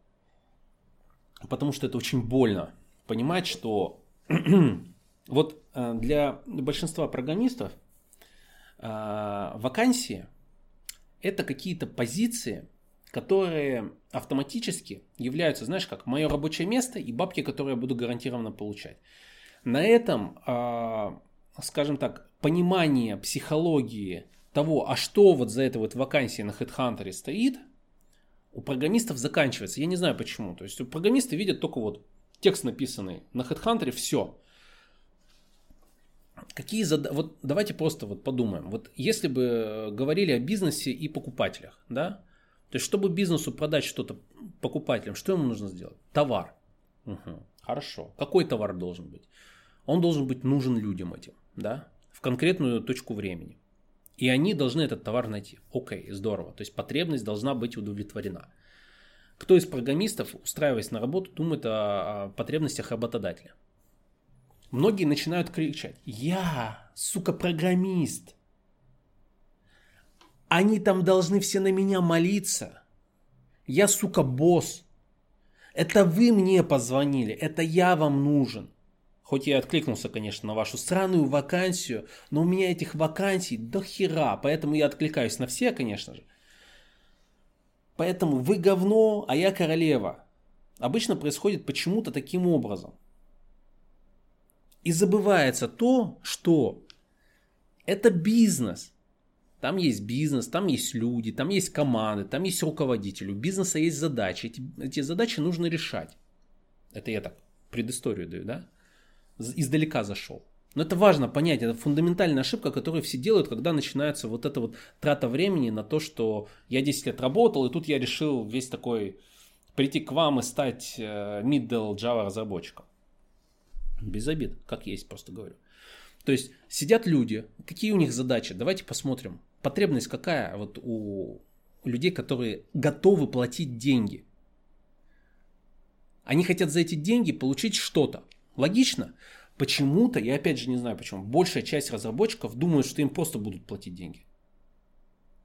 потому что это очень больно понимать, что вот э, для большинства программистов э, вакансии это какие-то позиции, которые автоматически являются, знаешь, как мое рабочее место и бабки, которые я буду гарантированно получать. На этом, э, скажем так, понимание психологии того, а что вот за этой вот вакансией на HeadHunter стоит – у программистов заканчивается. Я не знаю почему. То есть у программисты видят только вот текст написанный на HeadHunter, все. Какие зад... Вот давайте просто вот подумаем. Вот если бы говорили о бизнесе и покупателях, да? То есть, чтобы бизнесу продать что-то покупателям, что ему нужно сделать? Товар. Угу. Хорошо. Какой товар должен быть? Он должен быть нужен людям этим, да? В конкретную точку времени. И они должны этот товар найти. Окей, здорово. То есть потребность должна быть удовлетворена. Кто из программистов, устраиваясь на работу, думает о, о потребностях работодателя? Многие начинают кричать, я, сука, программист. Они там должны все на меня молиться. Я, сука, босс. Это вы мне позвонили, это я вам нужен. Хоть я откликнулся, конечно, на вашу странную вакансию, но у меня этих вакансий до хера, поэтому я откликаюсь на все, конечно же. Поэтому вы говно, а я королева. Обычно происходит почему-то таким образом. И забывается то, что это бизнес. Там есть бизнес, там есть люди, там есть команды, там есть руководитель. У бизнеса есть задачи. Эти, эти задачи нужно решать. Это я так предысторию даю, да? Издалека зашел. Но это важно понять, это фундаментальная ошибка, которую все делают, когда начинается вот эта вот трата времени на то, что я 10 лет работал, и тут я решил весь такой прийти к вам и стать э, middle Java разработчиком. Без обид, как есть, просто говорю. То есть сидят люди, какие у них задачи? Давайте посмотрим. Потребность какая вот у людей, которые готовы платить деньги. Они хотят за эти деньги получить что-то. Логично? Почему-то, я опять же не знаю почему, большая часть разработчиков думают, что им просто будут платить деньги.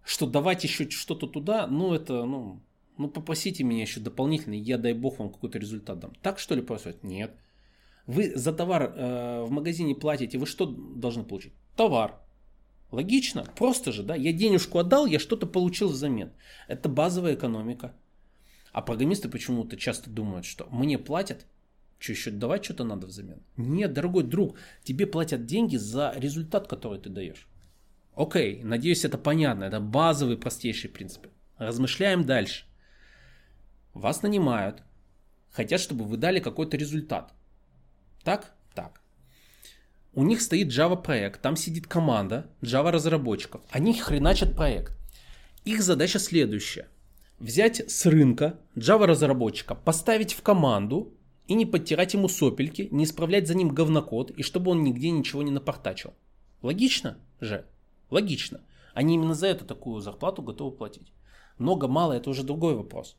Что давать еще что-то туда, ну это, ну, ну попросите меня еще дополнительно, я дай бог вам какой-то результат дам. Так что ли происходит? Нет. Вы за товар э, в магазине платите, вы что должны получить? Товар. Логично, просто же, да, я денежку отдал, я что-то получил взамен. Это базовая экономика. А программисты почему-то часто думают, что мне платят, что еще давать что-то надо взамен? Нет, дорогой друг, тебе платят деньги за результат, который ты даешь. Окей, надеюсь, это понятно. Это базовый, простейший принцип. Размышляем дальше. Вас нанимают, хотят, чтобы вы дали какой-то результат. Так? Так. У них стоит Java проект, там сидит команда Java разработчиков. Они хреначат проект. Их задача следующая. Взять с рынка Java разработчика, поставить в команду и не подтирать ему сопельки, не исправлять за ним говнокод, и чтобы он нигде ничего не напортачил. Логично же? Логично. Они именно за эту такую зарплату готовы платить. Много, мало, это уже другой вопрос.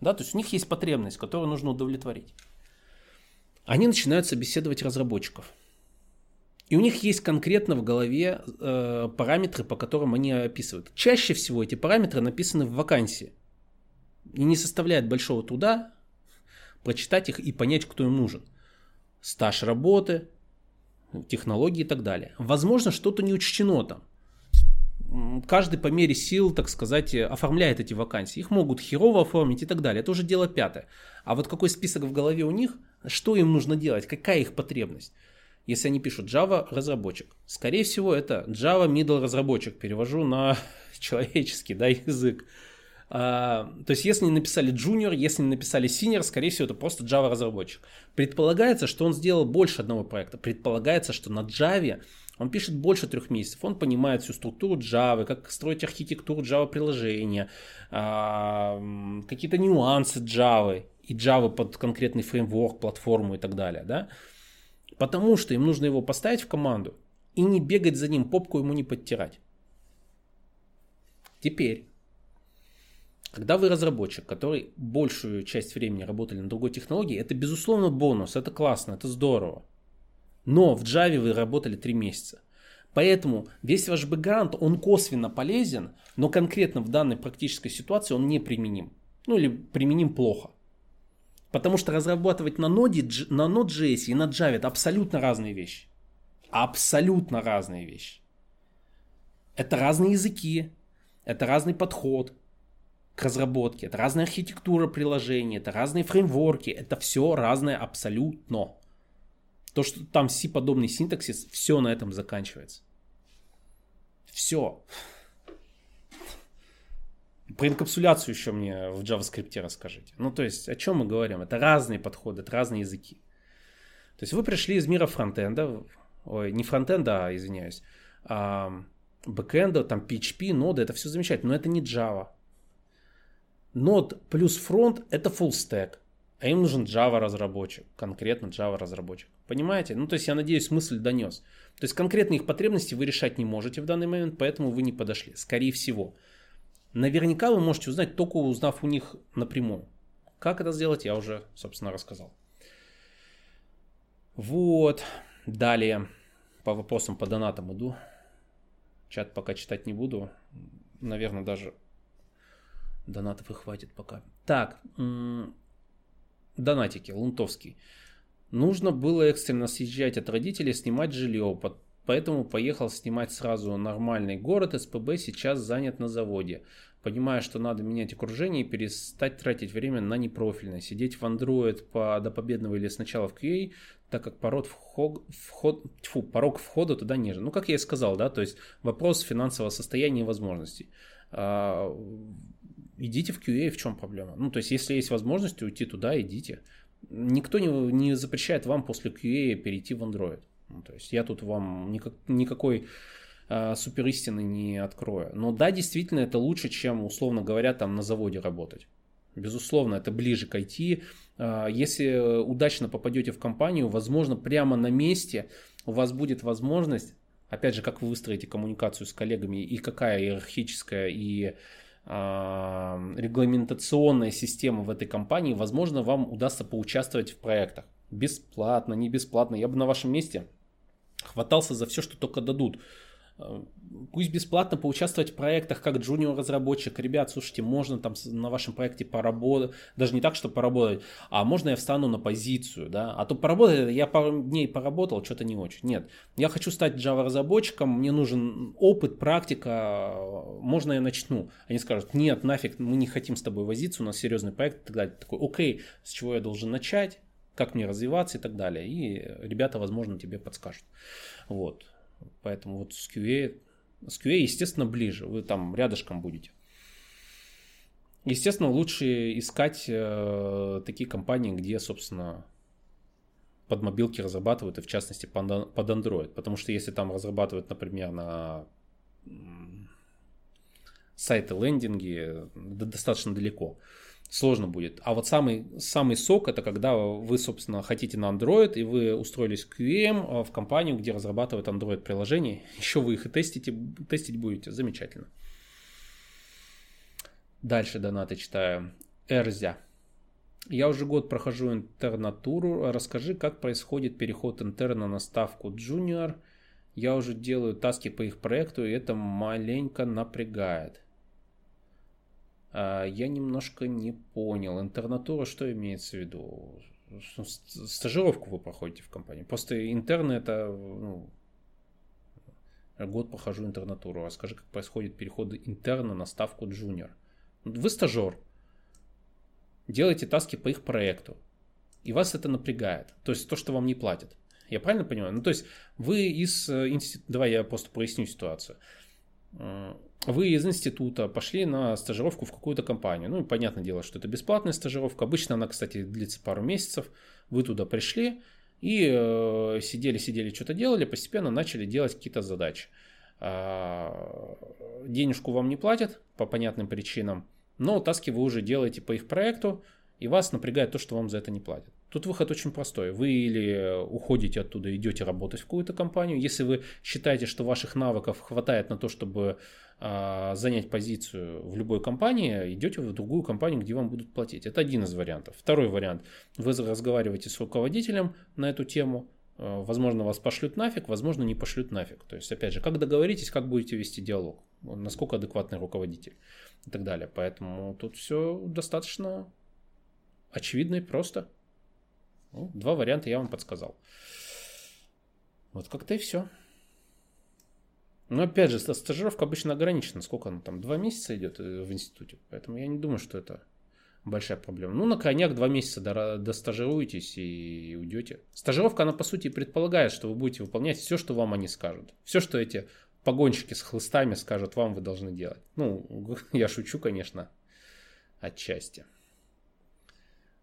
Да, то есть у них есть потребность, которую нужно удовлетворить. Они начинают собеседовать разработчиков. И у них есть конкретно в голове э, параметры, по которым они описывают. Чаще всего эти параметры написаны в вакансии. И не составляет большого труда прочитать их и понять, кто им нужен. Стаж работы, технологии и так далее. Возможно, что-то не учтено там. Каждый по мере сил, так сказать, оформляет эти вакансии. Их могут херово оформить и так далее. Это уже дело пятое. А вот какой список в голове у них, что им нужно делать, какая их потребность? Если они пишут Java разработчик, скорее всего это Java middle разработчик, перевожу на человеческий да, язык. А, то есть, если не написали junior, если не написали senior, скорее всего, это просто Java разработчик. Предполагается, что он сделал больше одного проекта. Предполагается, что на Java он пишет больше трех месяцев. Он понимает всю структуру Java, как строить архитектуру Java приложения, а, какие-то нюансы Java и Java под конкретный фреймворк, платформу и так далее. Да? Потому что им нужно его поставить в команду и не бегать за ним, попку ему не подтирать. Теперь когда вы разработчик, который большую часть времени работали на другой технологии, это безусловно бонус, это классно, это здорово. Но в Java вы работали 3 месяца. Поэтому весь ваш бэкграунд, он косвенно полезен, но конкретно в данной практической ситуации он не применим. Ну или применим плохо. Потому что разрабатывать на Node, на Node.js и на Java это абсолютно разные вещи. Абсолютно разные вещи. Это разные языки, это разный подход, к разработке. Это разная архитектура приложения, это разные фреймворки, это все разное абсолютно. То, что там C-подобный синтаксис, все на этом заканчивается. Все. Про инкапсуляцию еще мне в JavaScript расскажите. Ну, то есть, о чем мы говорим? Это разные подходы, это разные языки. То есть, вы пришли из мира фронтенда, ой, не фронтенда, а, извиняюсь, а, бэкенда, там PHP, Node-ы, это все замечательно, но это не Java. Node плюс фронт это full stack. А им нужен Java разработчик, конкретно Java разработчик. Понимаете? Ну, то есть я надеюсь, мысль донес. То есть конкретно их потребности вы решать не можете в данный момент, поэтому вы не подошли. Скорее всего. Наверняка вы можете узнать, только узнав у них напрямую. Как это сделать, я уже, собственно, рассказал. Вот. Далее. По вопросам по донатам иду. Чат пока читать не буду. Наверное, даже Донатов и хватит пока. Так, донатики, Лунтовский. Нужно было экстренно съезжать от родителей, снимать жилье, поэтому поехал снимать сразу нормальный город. СПБ сейчас занят на заводе. Понимая, что надо менять окружение и перестать тратить время на непрофильное. Сидеть в Android по, до победного или сначала в QA, так как порог, вход, вход, тьфу, порог входа туда ниже. Ну, как я и сказал, да, то есть вопрос финансового состояния и возможностей. А, идите в QA, в чем проблема? Ну, то есть, если есть возможность уйти туда, идите. Никто не, не запрещает вам после QA перейти в Android. Ну, то есть, я тут вам никак, никакой э, супер истины не открою. Но да, действительно, это лучше, чем, условно говоря, там на заводе работать. Безусловно, это ближе к IT. А, если удачно попадете в компанию, возможно, прямо на месте у вас будет возможность, опять же, как вы выстроите коммуникацию с коллегами и какая иерархическая и регламентационная система в этой компании, возможно, вам удастся поучаствовать в проектах. Бесплатно, не бесплатно. Я бы на вашем месте хватался за все, что только дадут. Пусть бесплатно поучаствовать в проектах как джуниор разработчик. Ребят, слушайте, можно там на вашем проекте поработать, даже не так, что поработать, а можно я встану на позицию, да, а то поработать, я пару дней поработал, что-то не очень. Нет, я хочу стать Java разработчиком, мне нужен опыт, практика, можно я начну? Они скажут, нет, нафиг, мы не хотим с тобой возиться, у нас серьезный проект и так далее. Такой, окей, с чего я должен начать? как мне развиваться и так далее. И ребята, возможно, тебе подскажут. Вот. Поэтому вот с QA, с QA, естественно, ближе. Вы там рядышком будете. Естественно, лучше искать э, такие компании, где, собственно, под мобилки разрабатывают, и в частности под Android. Потому что если там разрабатывают, например, на сайты лендинги, достаточно далеко сложно будет. А вот самый, самый сок это когда вы, собственно, хотите на Android, и вы устроились в QM а, в компанию, где разрабатывают Android приложения. Еще вы их и тестите, тестить будете. Замечательно. Дальше донаты читаю. Эрзя. Я уже год прохожу интернатуру. Расскажи, как происходит переход интерна на ставку junior. Я уже делаю таски по их проекту, и это маленько напрягает. А, я немножко не понял. Интернатура что имеется в виду? Стажировку вы проходите в компании. Просто интерны это ну, год прохожу интернатуру. Расскажи, как происходит переход интерна на ставку джуниор. Вы стажер. Делаете таски по их проекту. И вас это напрягает. То есть то, что вам не платят. Я правильно понимаю? Ну, то есть вы из э, института... Давай я просто проясню ситуацию. Вы из института пошли на стажировку в какую-то компанию. Ну, и понятное дело, что это бесплатная стажировка. Обычно она, кстати, длится пару месяцев. Вы туда пришли и э, сидели, сидели, что-то делали, постепенно начали делать какие-то задачи. Э, денежку вам не платят по понятным причинам, но таски вы уже делаете по их проекту, и вас напрягает то, что вам за это не платят. Тут выход очень простой. Вы или уходите оттуда, идете работать в какую-то компанию. Если вы считаете, что ваших навыков хватает на то, чтобы э, занять позицию в любой компании, идете в другую компанию, где вам будут платить. Это один из вариантов. Второй вариант. Вы разговариваете с руководителем на эту тему. Э, возможно, вас пошлют нафиг, возможно, не пошлют нафиг. То есть, опять же, как договоритесь, как будете вести диалог, насколько адекватный руководитель и так далее. Поэтому тут все достаточно очевидно и просто. Ну, два варианта я вам подсказал. Вот как-то и все. Но опять же, стажировка обычно ограничена. Сколько она там? Два месяца идет э, в институте. Поэтому я не думаю, что это большая проблема. Ну, на крайняк два месяца достажируетесь и уйдете. Стажировка, она по сути предполагает, что вы будете выполнять все, что вам они скажут. Все, что эти погонщики с хлыстами скажут вам, вы должны делать. Ну, я шучу, конечно, отчасти.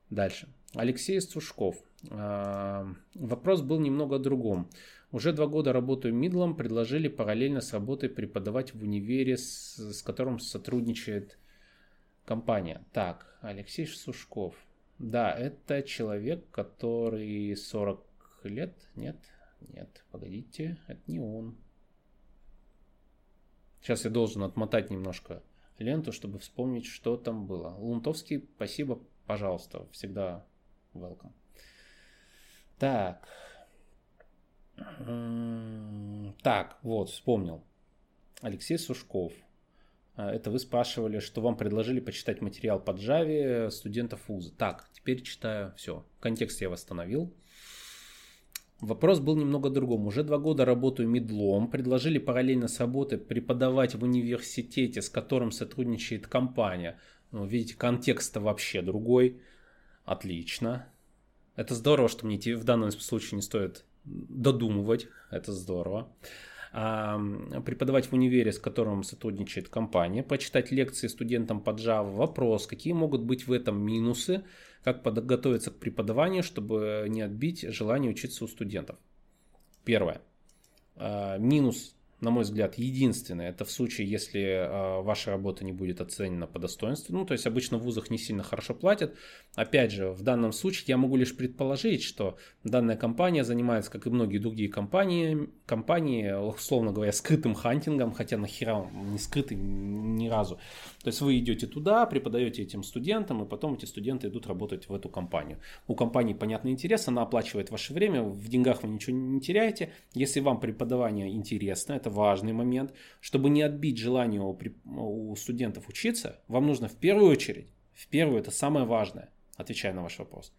Дальше. Алексей Сушков. А, вопрос был немного о другом. Уже два года работаю мидлом, предложили параллельно с работой преподавать в универе, с, с которым сотрудничает компания. Так, Алексей Сушков. Да, это человек, который 40 лет. Нет, нет, погодите, это не он. Сейчас я должен отмотать немножко ленту, чтобы вспомнить, что там было. Лунтовский, спасибо, пожалуйста, всегда welcome. Так. Так, вот, вспомнил. Алексей Сушков. А, это вы спрашивали, что вам предложили почитать материал по Java студентов вуза. Так, теперь читаю. Все, контекст я восстановил. Вопрос был немного другом. Уже два года работаю медлом. Предложили параллельно с работой преподавать в университете, с которым сотрудничает компания. Ну, видите, контекст-то вообще другой. Отлично. Это здорово, что мне в данном случае не стоит додумывать. Это здорово. А, преподавать в универе, с которым сотрудничает компания, почитать лекции студентам по Java. Вопрос, какие могут быть в этом минусы, как подготовиться к преподаванию, чтобы не отбить желание учиться у студентов. Первое. А, минус на мой взгляд, единственное, это в случае, если э, ваша работа не будет оценена по достоинству. Ну, то есть обычно в вузах не сильно хорошо платят. Опять же, в данном случае я могу лишь предположить, что данная компания занимается, как и многие другие компании, компании, условно говоря, скрытым хантингом, хотя нахера не скрытый ни разу. То есть вы идете туда, преподаете этим студентам, и потом эти студенты идут работать в эту компанию. У компании понятный интерес, она оплачивает ваше время, в деньгах вы ничего не теряете. Если вам преподавание интересно, это важный момент, чтобы не отбить желание у, у студентов учиться, вам нужно в первую очередь, в первую, это самое важное, отвечая на ваш вопрос,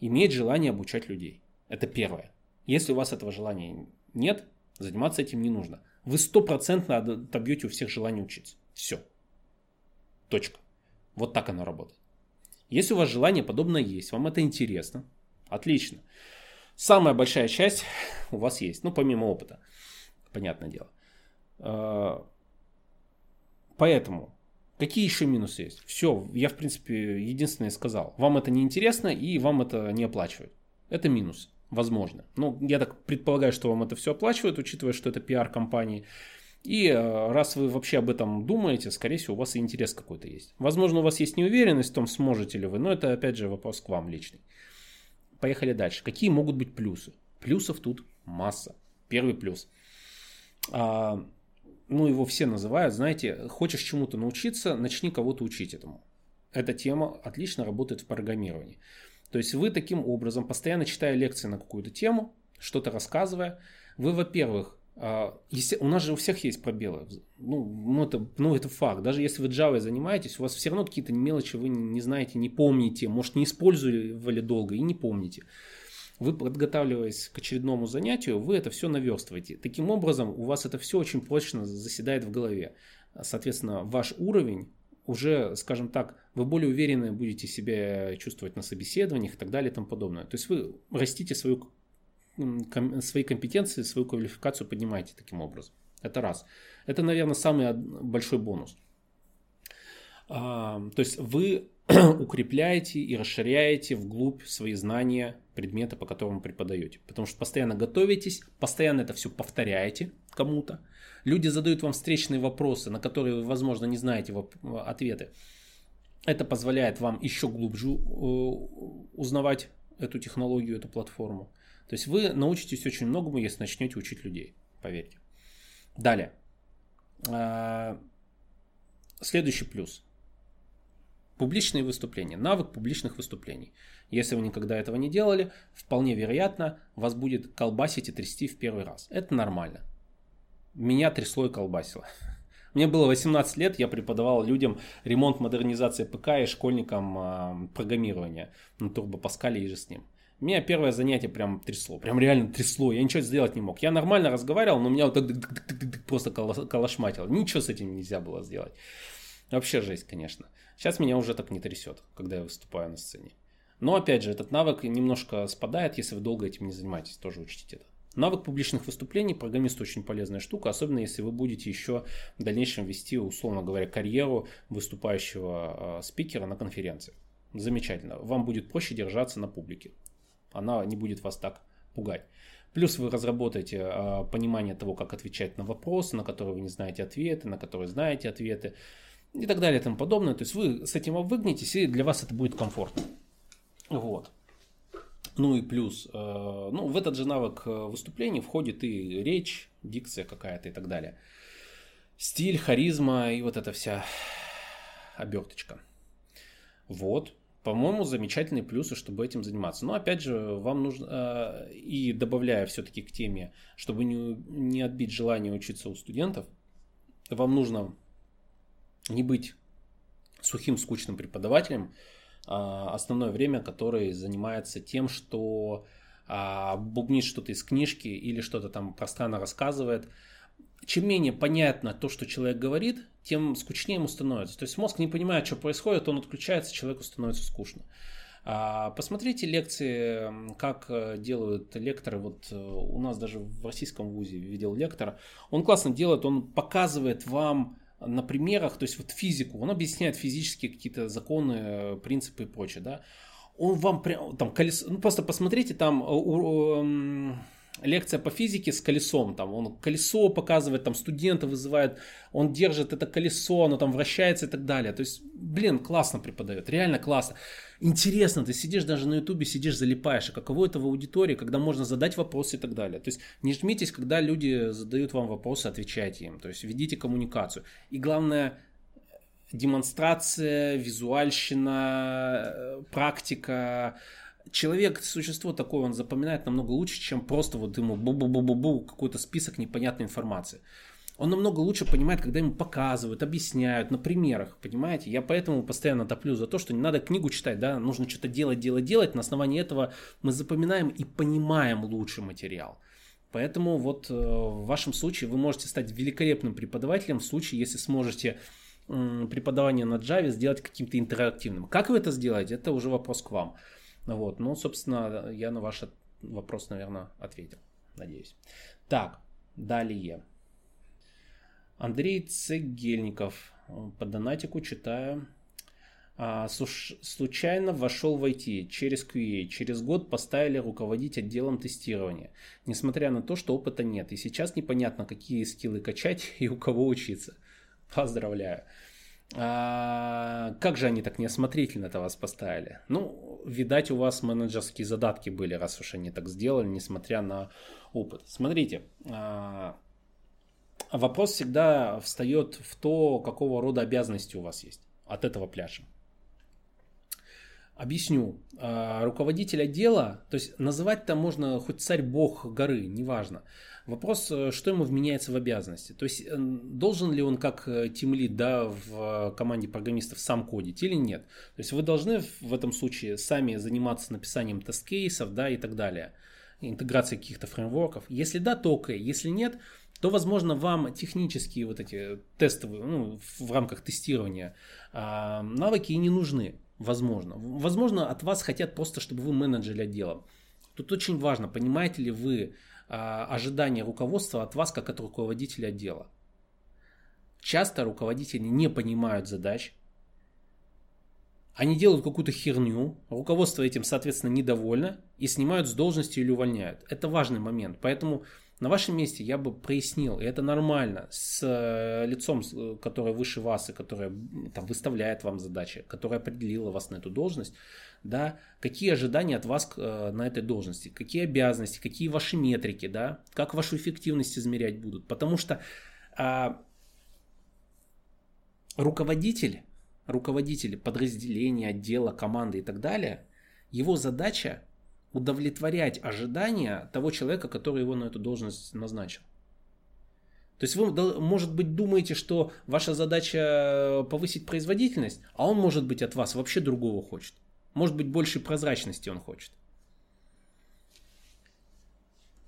иметь желание обучать людей. Это первое. Если у вас этого желания нет, заниматься этим не нужно. Вы стопроцентно отобьете у всех желание учиться. Все. Точка. Вот так оно работает. Если у вас желание подобное есть, вам это интересно, отлично. Самая большая часть у вас есть, ну, помимо опыта, понятное дело. А, поэтому, какие еще минусы есть? Все, я, в принципе, единственное сказал. Вам это не интересно и вам это не оплачивают. Это минус, возможно. Ну, я так предполагаю, что вам это все оплачивают, учитывая, что это пиар-компании. И э, раз вы вообще об этом думаете, скорее всего, у вас и интерес какой-то есть. Возможно, у вас есть неуверенность в том, сможете ли вы, но это, опять же, вопрос к вам личный. Поехали дальше. Какие могут быть плюсы? Плюсов тут масса. Первый плюс. А, ну, его все называют, знаете, хочешь чему-то научиться, начни кого-то учить этому. Эта тема отлично работает в программировании. То есть вы таким образом, постоянно читая лекции на какую-то тему, что-то рассказывая, вы, во-первых, а, у нас же у всех есть пробелы. Ну, ну, это, ну, это факт. Даже если вы Java занимаетесь, у вас все равно какие-то мелочи вы не знаете, не помните, может, не использовали долго и не помните. Вы, подготавливаясь к очередному занятию, вы это все наверстываете. Таким образом, у вас это все очень прочно заседает в голове. Соответственно, ваш уровень уже, скажем так, вы более уверенно будете себя чувствовать на собеседованиях и так далее и тому подобное. То есть вы растите свою свои компетенции, свою квалификацию поднимаете таким образом. Это раз. Это, наверное, самый большой бонус. А, то есть вы укрепляете и расширяете вглубь свои знания предмета, по которому преподаете. Потому что постоянно готовитесь, постоянно это все повторяете кому-то. Люди задают вам встречные вопросы, на которые вы, возможно, не знаете ответы. Это позволяет вам еще глубже э, узнавать эту технологию, эту платформу. То есть вы научитесь очень многому, если начнете учить людей, поверьте. Далее. А, следующий плюс. Публичные выступления. Навык публичных выступлений. Если вы никогда этого не делали, вполне вероятно, вас будет колбасить и трясти в первый раз. Это нормально. Меня трясло и колбасило. Мне было 18 лет, я преподавал людям ремонт, модернизация ПК и школьникам э, программирование на Turbo Pascal и же с ним. Меня первое занятие прям трясло, прям реально трясло, я ничего сделать не мог. Я нормально разговаривал, но меня вот так просто калашматило. Ничего с этим нельзя было сделать. Вообще жесть, конечно. Сейчас меня уже так не трясет, когда я выступаю на сцене. Но опять же, этот навык немножко спадает, если вы долго этим не занимаетесь, тоже учтите это. Навык публичных выступлений программист очень полезная штука, особенно если вы будете еще в дальнейшем вести, условно говоря, карьеру выступающего э, спикера на конференции. Замечательно. Вам будет проще держаться на публике. Она не будет вас так пугать. Плюс вы разработаете э, понимание того, как отвечать на вопросы, на которые вы не знаете ответы, на которые знаете ответы и так далее и тому подобное. То есть вы с этим обвыгнетесь, и для вас это будет комфортно. Вот. Ну и плюс, э, ну, в этот же навык э, выступлений входит и речь, дикция какая-то и так далее. Стиль, харизма и вот эта вся оберточка. Вот. По-моему, замечательные плюсы, чтобы этим заниматься. Но опять же, вам нужно, э, и добавляя все-таки к теме, чтобы не, не отбить желание учиться у студентов, вам нужно не быть сухим, скучным преподавателем, а, основное время, который занимается тем, что а, бубнит что-то из книжки или что-то там пространно рассказывает. Чем менее понятно то, что человек говорит, тем скучнее ему становится. То есть мозг не понимает, что происходит, он отключается, человеку становится скучно. А, посмотрите лекции, как делают лекторы. Вот э, у нас даже в российском вузе видел лектора. Он классно делает, он показывает вам на примерах, то есть вот физику, он объясняет физические какие-то законы, принципы и прочее, да. Он вам прям, там, колесо, ну просто посмотрите, там э, у, лекция по физике с колесом, там он колесо показывает, там студента вызывает, он держит это колесо, оно там вращается и так далее. То есть, блин, классно преподает, реально классно. Интересно, ты сидишь даже на ютубе, сидишь, залипаешь, а каково это в аудитории, когда можно задать вопросы и так далее. То есть не жмитесь, когда люди задают вам вопросы, отвечайте им, то есть ведите коммуникацию. И главное, демонстрация, визуальщина, э, практика, человек, существо такое, он запоминает намного лучше, чем просто вот ему бу-бу-бу-бу-бу какой-то список непонятной информации. Он намного лучше понимает, когда ему показывают, объясняют на примерах, понимаете? Я поэтому постоянно топлю за то, что не надо книгу читать, да, нужно что-то делать, делать, делать. На основании этого мы запоминаем и понимаем лучше материал. Поэтому вот э, в вашем случае вы можете стать великолепным преподавателем в случае, если сможете преподавание на Java сделать каким-то интерактивным. Как вы это сделаете, это уже вопрос к вам. Вот, ну, собственно, я на ваш вопрос, наверное, ответил. Надеюсь. Так, далее. Андрей Цегельников. По донатику читаю. А, случайно вошел в IT через QA. Через год поставили руководить отделом тестирования. Несмотря на то, что опыта нет. И сейчас непонятно, какие скиллы качать и у кого учиться. Поздравляю. А, как же они так неосмотрительно-то вас поставили? Ну, видать, у вас менеджерские задатки были, раз уж они так сделали, несмотря на опыт. Смотрите, а, вопрос всегда встает в то, какого рода обязанности у вас есть от этого пляжа. Объясню. А, руководитель отдела, то есть называть-то можно хоть царь-бог горы, неважно. Вопрос, э, что ему вменяется в обязанности. То есть э, должен ли он как тимлид э, да, в команде программистов сам кодить или нет. То есть вы должны в этом случае сами заниматься написанием тест-кейсов да, и так далее. Интеграцией каких-то фреймворков. Если да, то окей. Если нет, то, возможно, вам технические вот эти тестовые, ну, в рамках тестирования а, навыки и не нужны. Возможно. Возможно, от вас хотят просто, чтобы вы менеджерили отделом. Тут очень важно, понимаете ли вы ожидания руководства от вас, как от руководителя отдела. Часто руководители не понимают задач, они делают какую-то херню, руководство этим, соответственно, недовольно и снимают с должности или увольняют. Это важный момент. Поэтому на вашем месте я бы прояснил, и это нормально, с э, лицом, э, которое выше вас и которое там, выставляет вам задачи, которое определило вас на эту должность, да, какие ожидания от вас э, на этой должности, какие обязанности, какие ваши метрики, да, как вашу эффективность измерять будут. Потому что а, руководитель руководитель подразделения, отдела, команды и так далее, его задача удовлетворять ожидания того человека, который его на эту должность назначил. То есть вы, может быть, думаете, что ваша задача повысить производительность, а он, может быть, от вас вообще другого хочет. Может быть, больше прозрачности он хочет.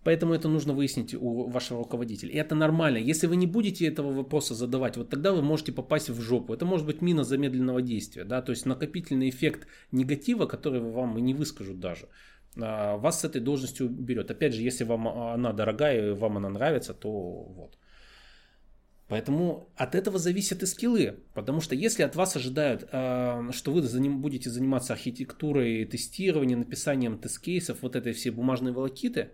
Поэтому это нужно выяснить у вашего руководителя. И это нормально. Если вы не будете этого вопроса задавать, вот тогда вы можете попасть в жопу. Это может быть мина замедленного действия. Да? То есть накопительный эффект негатива, который вам и не выскажут даже а, вас с этой должностью берет. Опять же, если вам она дорогая и вам она нравится, то вот. Поэтому от этого зависят и скиллы. Потому что если от вас ожидают, а, что вы будете заниматься архитектурой, тестированием, написанием тест-кейсов, вот этой всей бумажной волокиты,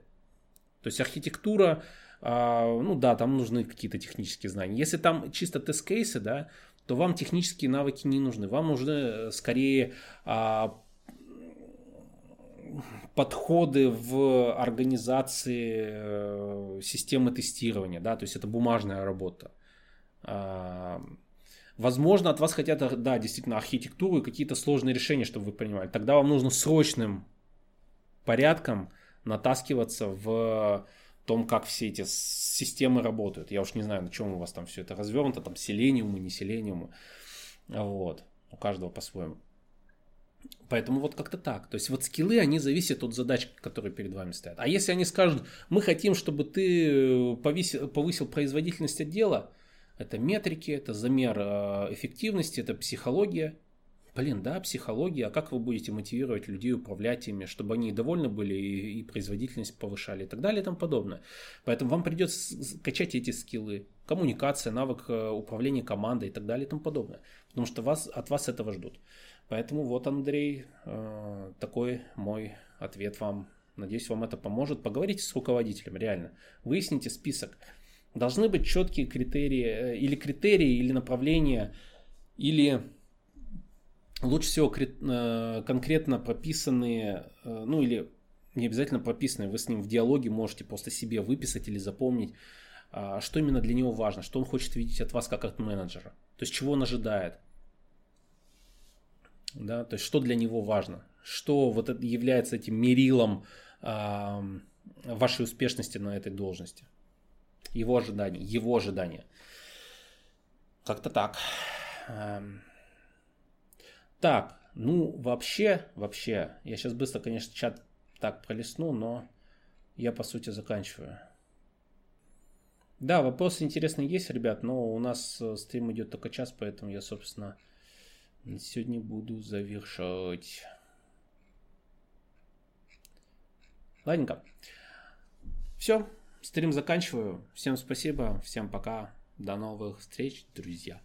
то есть архитектура, а, ну да, там нужны какие-то технические знания. Если там чисто тест-кейсы, да, то вам технические навыки не нужны. Вам нужны э, скорее а, подходы в организации э, системы тестирования, да, то есть это бумажная работа. А, возможно, от вас хотят, да, действительно, архитектуру и какие-то сложные решения, чтобы вы понимали. Тогда вам нужно срочным порядком натаскиваться в том, как все эти системы работают. Я уж не знаю, на чем у вас там все это развернуто, там селениумы, не селениумы. Вот. У каждого по-своему. Поэтому вот как-то так. То есть вот скиллы, они зависят от задач, которые перед вами стоят. А если они скажут, мы хотим, чтобы ты повысил, повысил производительность отдела, это метрики, это замер э, эффективности, это психология, Блин, да, психология, а как вы будете мотивировать людей управлять ими, чтобы они довольны были и, и производительность повышали и так далее и тому подобное. Поэтому вам придется качать эти скиллы, коммуникация, навык э, управления командой и так далее и тому подобное. Потому что вас, от вас этого ждут. Поэтому вот, Андрей, э, такой мой ответ вам. Надеюсь, вам это поможет. Поговорите с руководителем, реально. Выясните список. Должны быть четкие критерии, э, или критерии, или направления, или лучше всего э, конкретно прописанные, э, ну или не обязательно прописанные, вы с ним в диалоге можете просто себе выписать или запомнить, а, что именно для него важно, что он хочет видеть от вас как от менеджера, то есть чего он ожидает, да, то есть что для него важно, что вот это является этим мерилом вашей успешности на этой должности, его ожидания, его ожидания. Как-то так. Так, ну вообще, вообще, я сейчас быстро, конечно, чат так пролистну, но я по сути заканчиваю. Да, вопросы интересные есть, ребят, но у нас э, стрим идет только час, поэтому я, собственно, сегодня буду завершать. Ладненько. Все, стрим заканчиваю. Всем спасибо, всем пока. До новых встреч, друзья.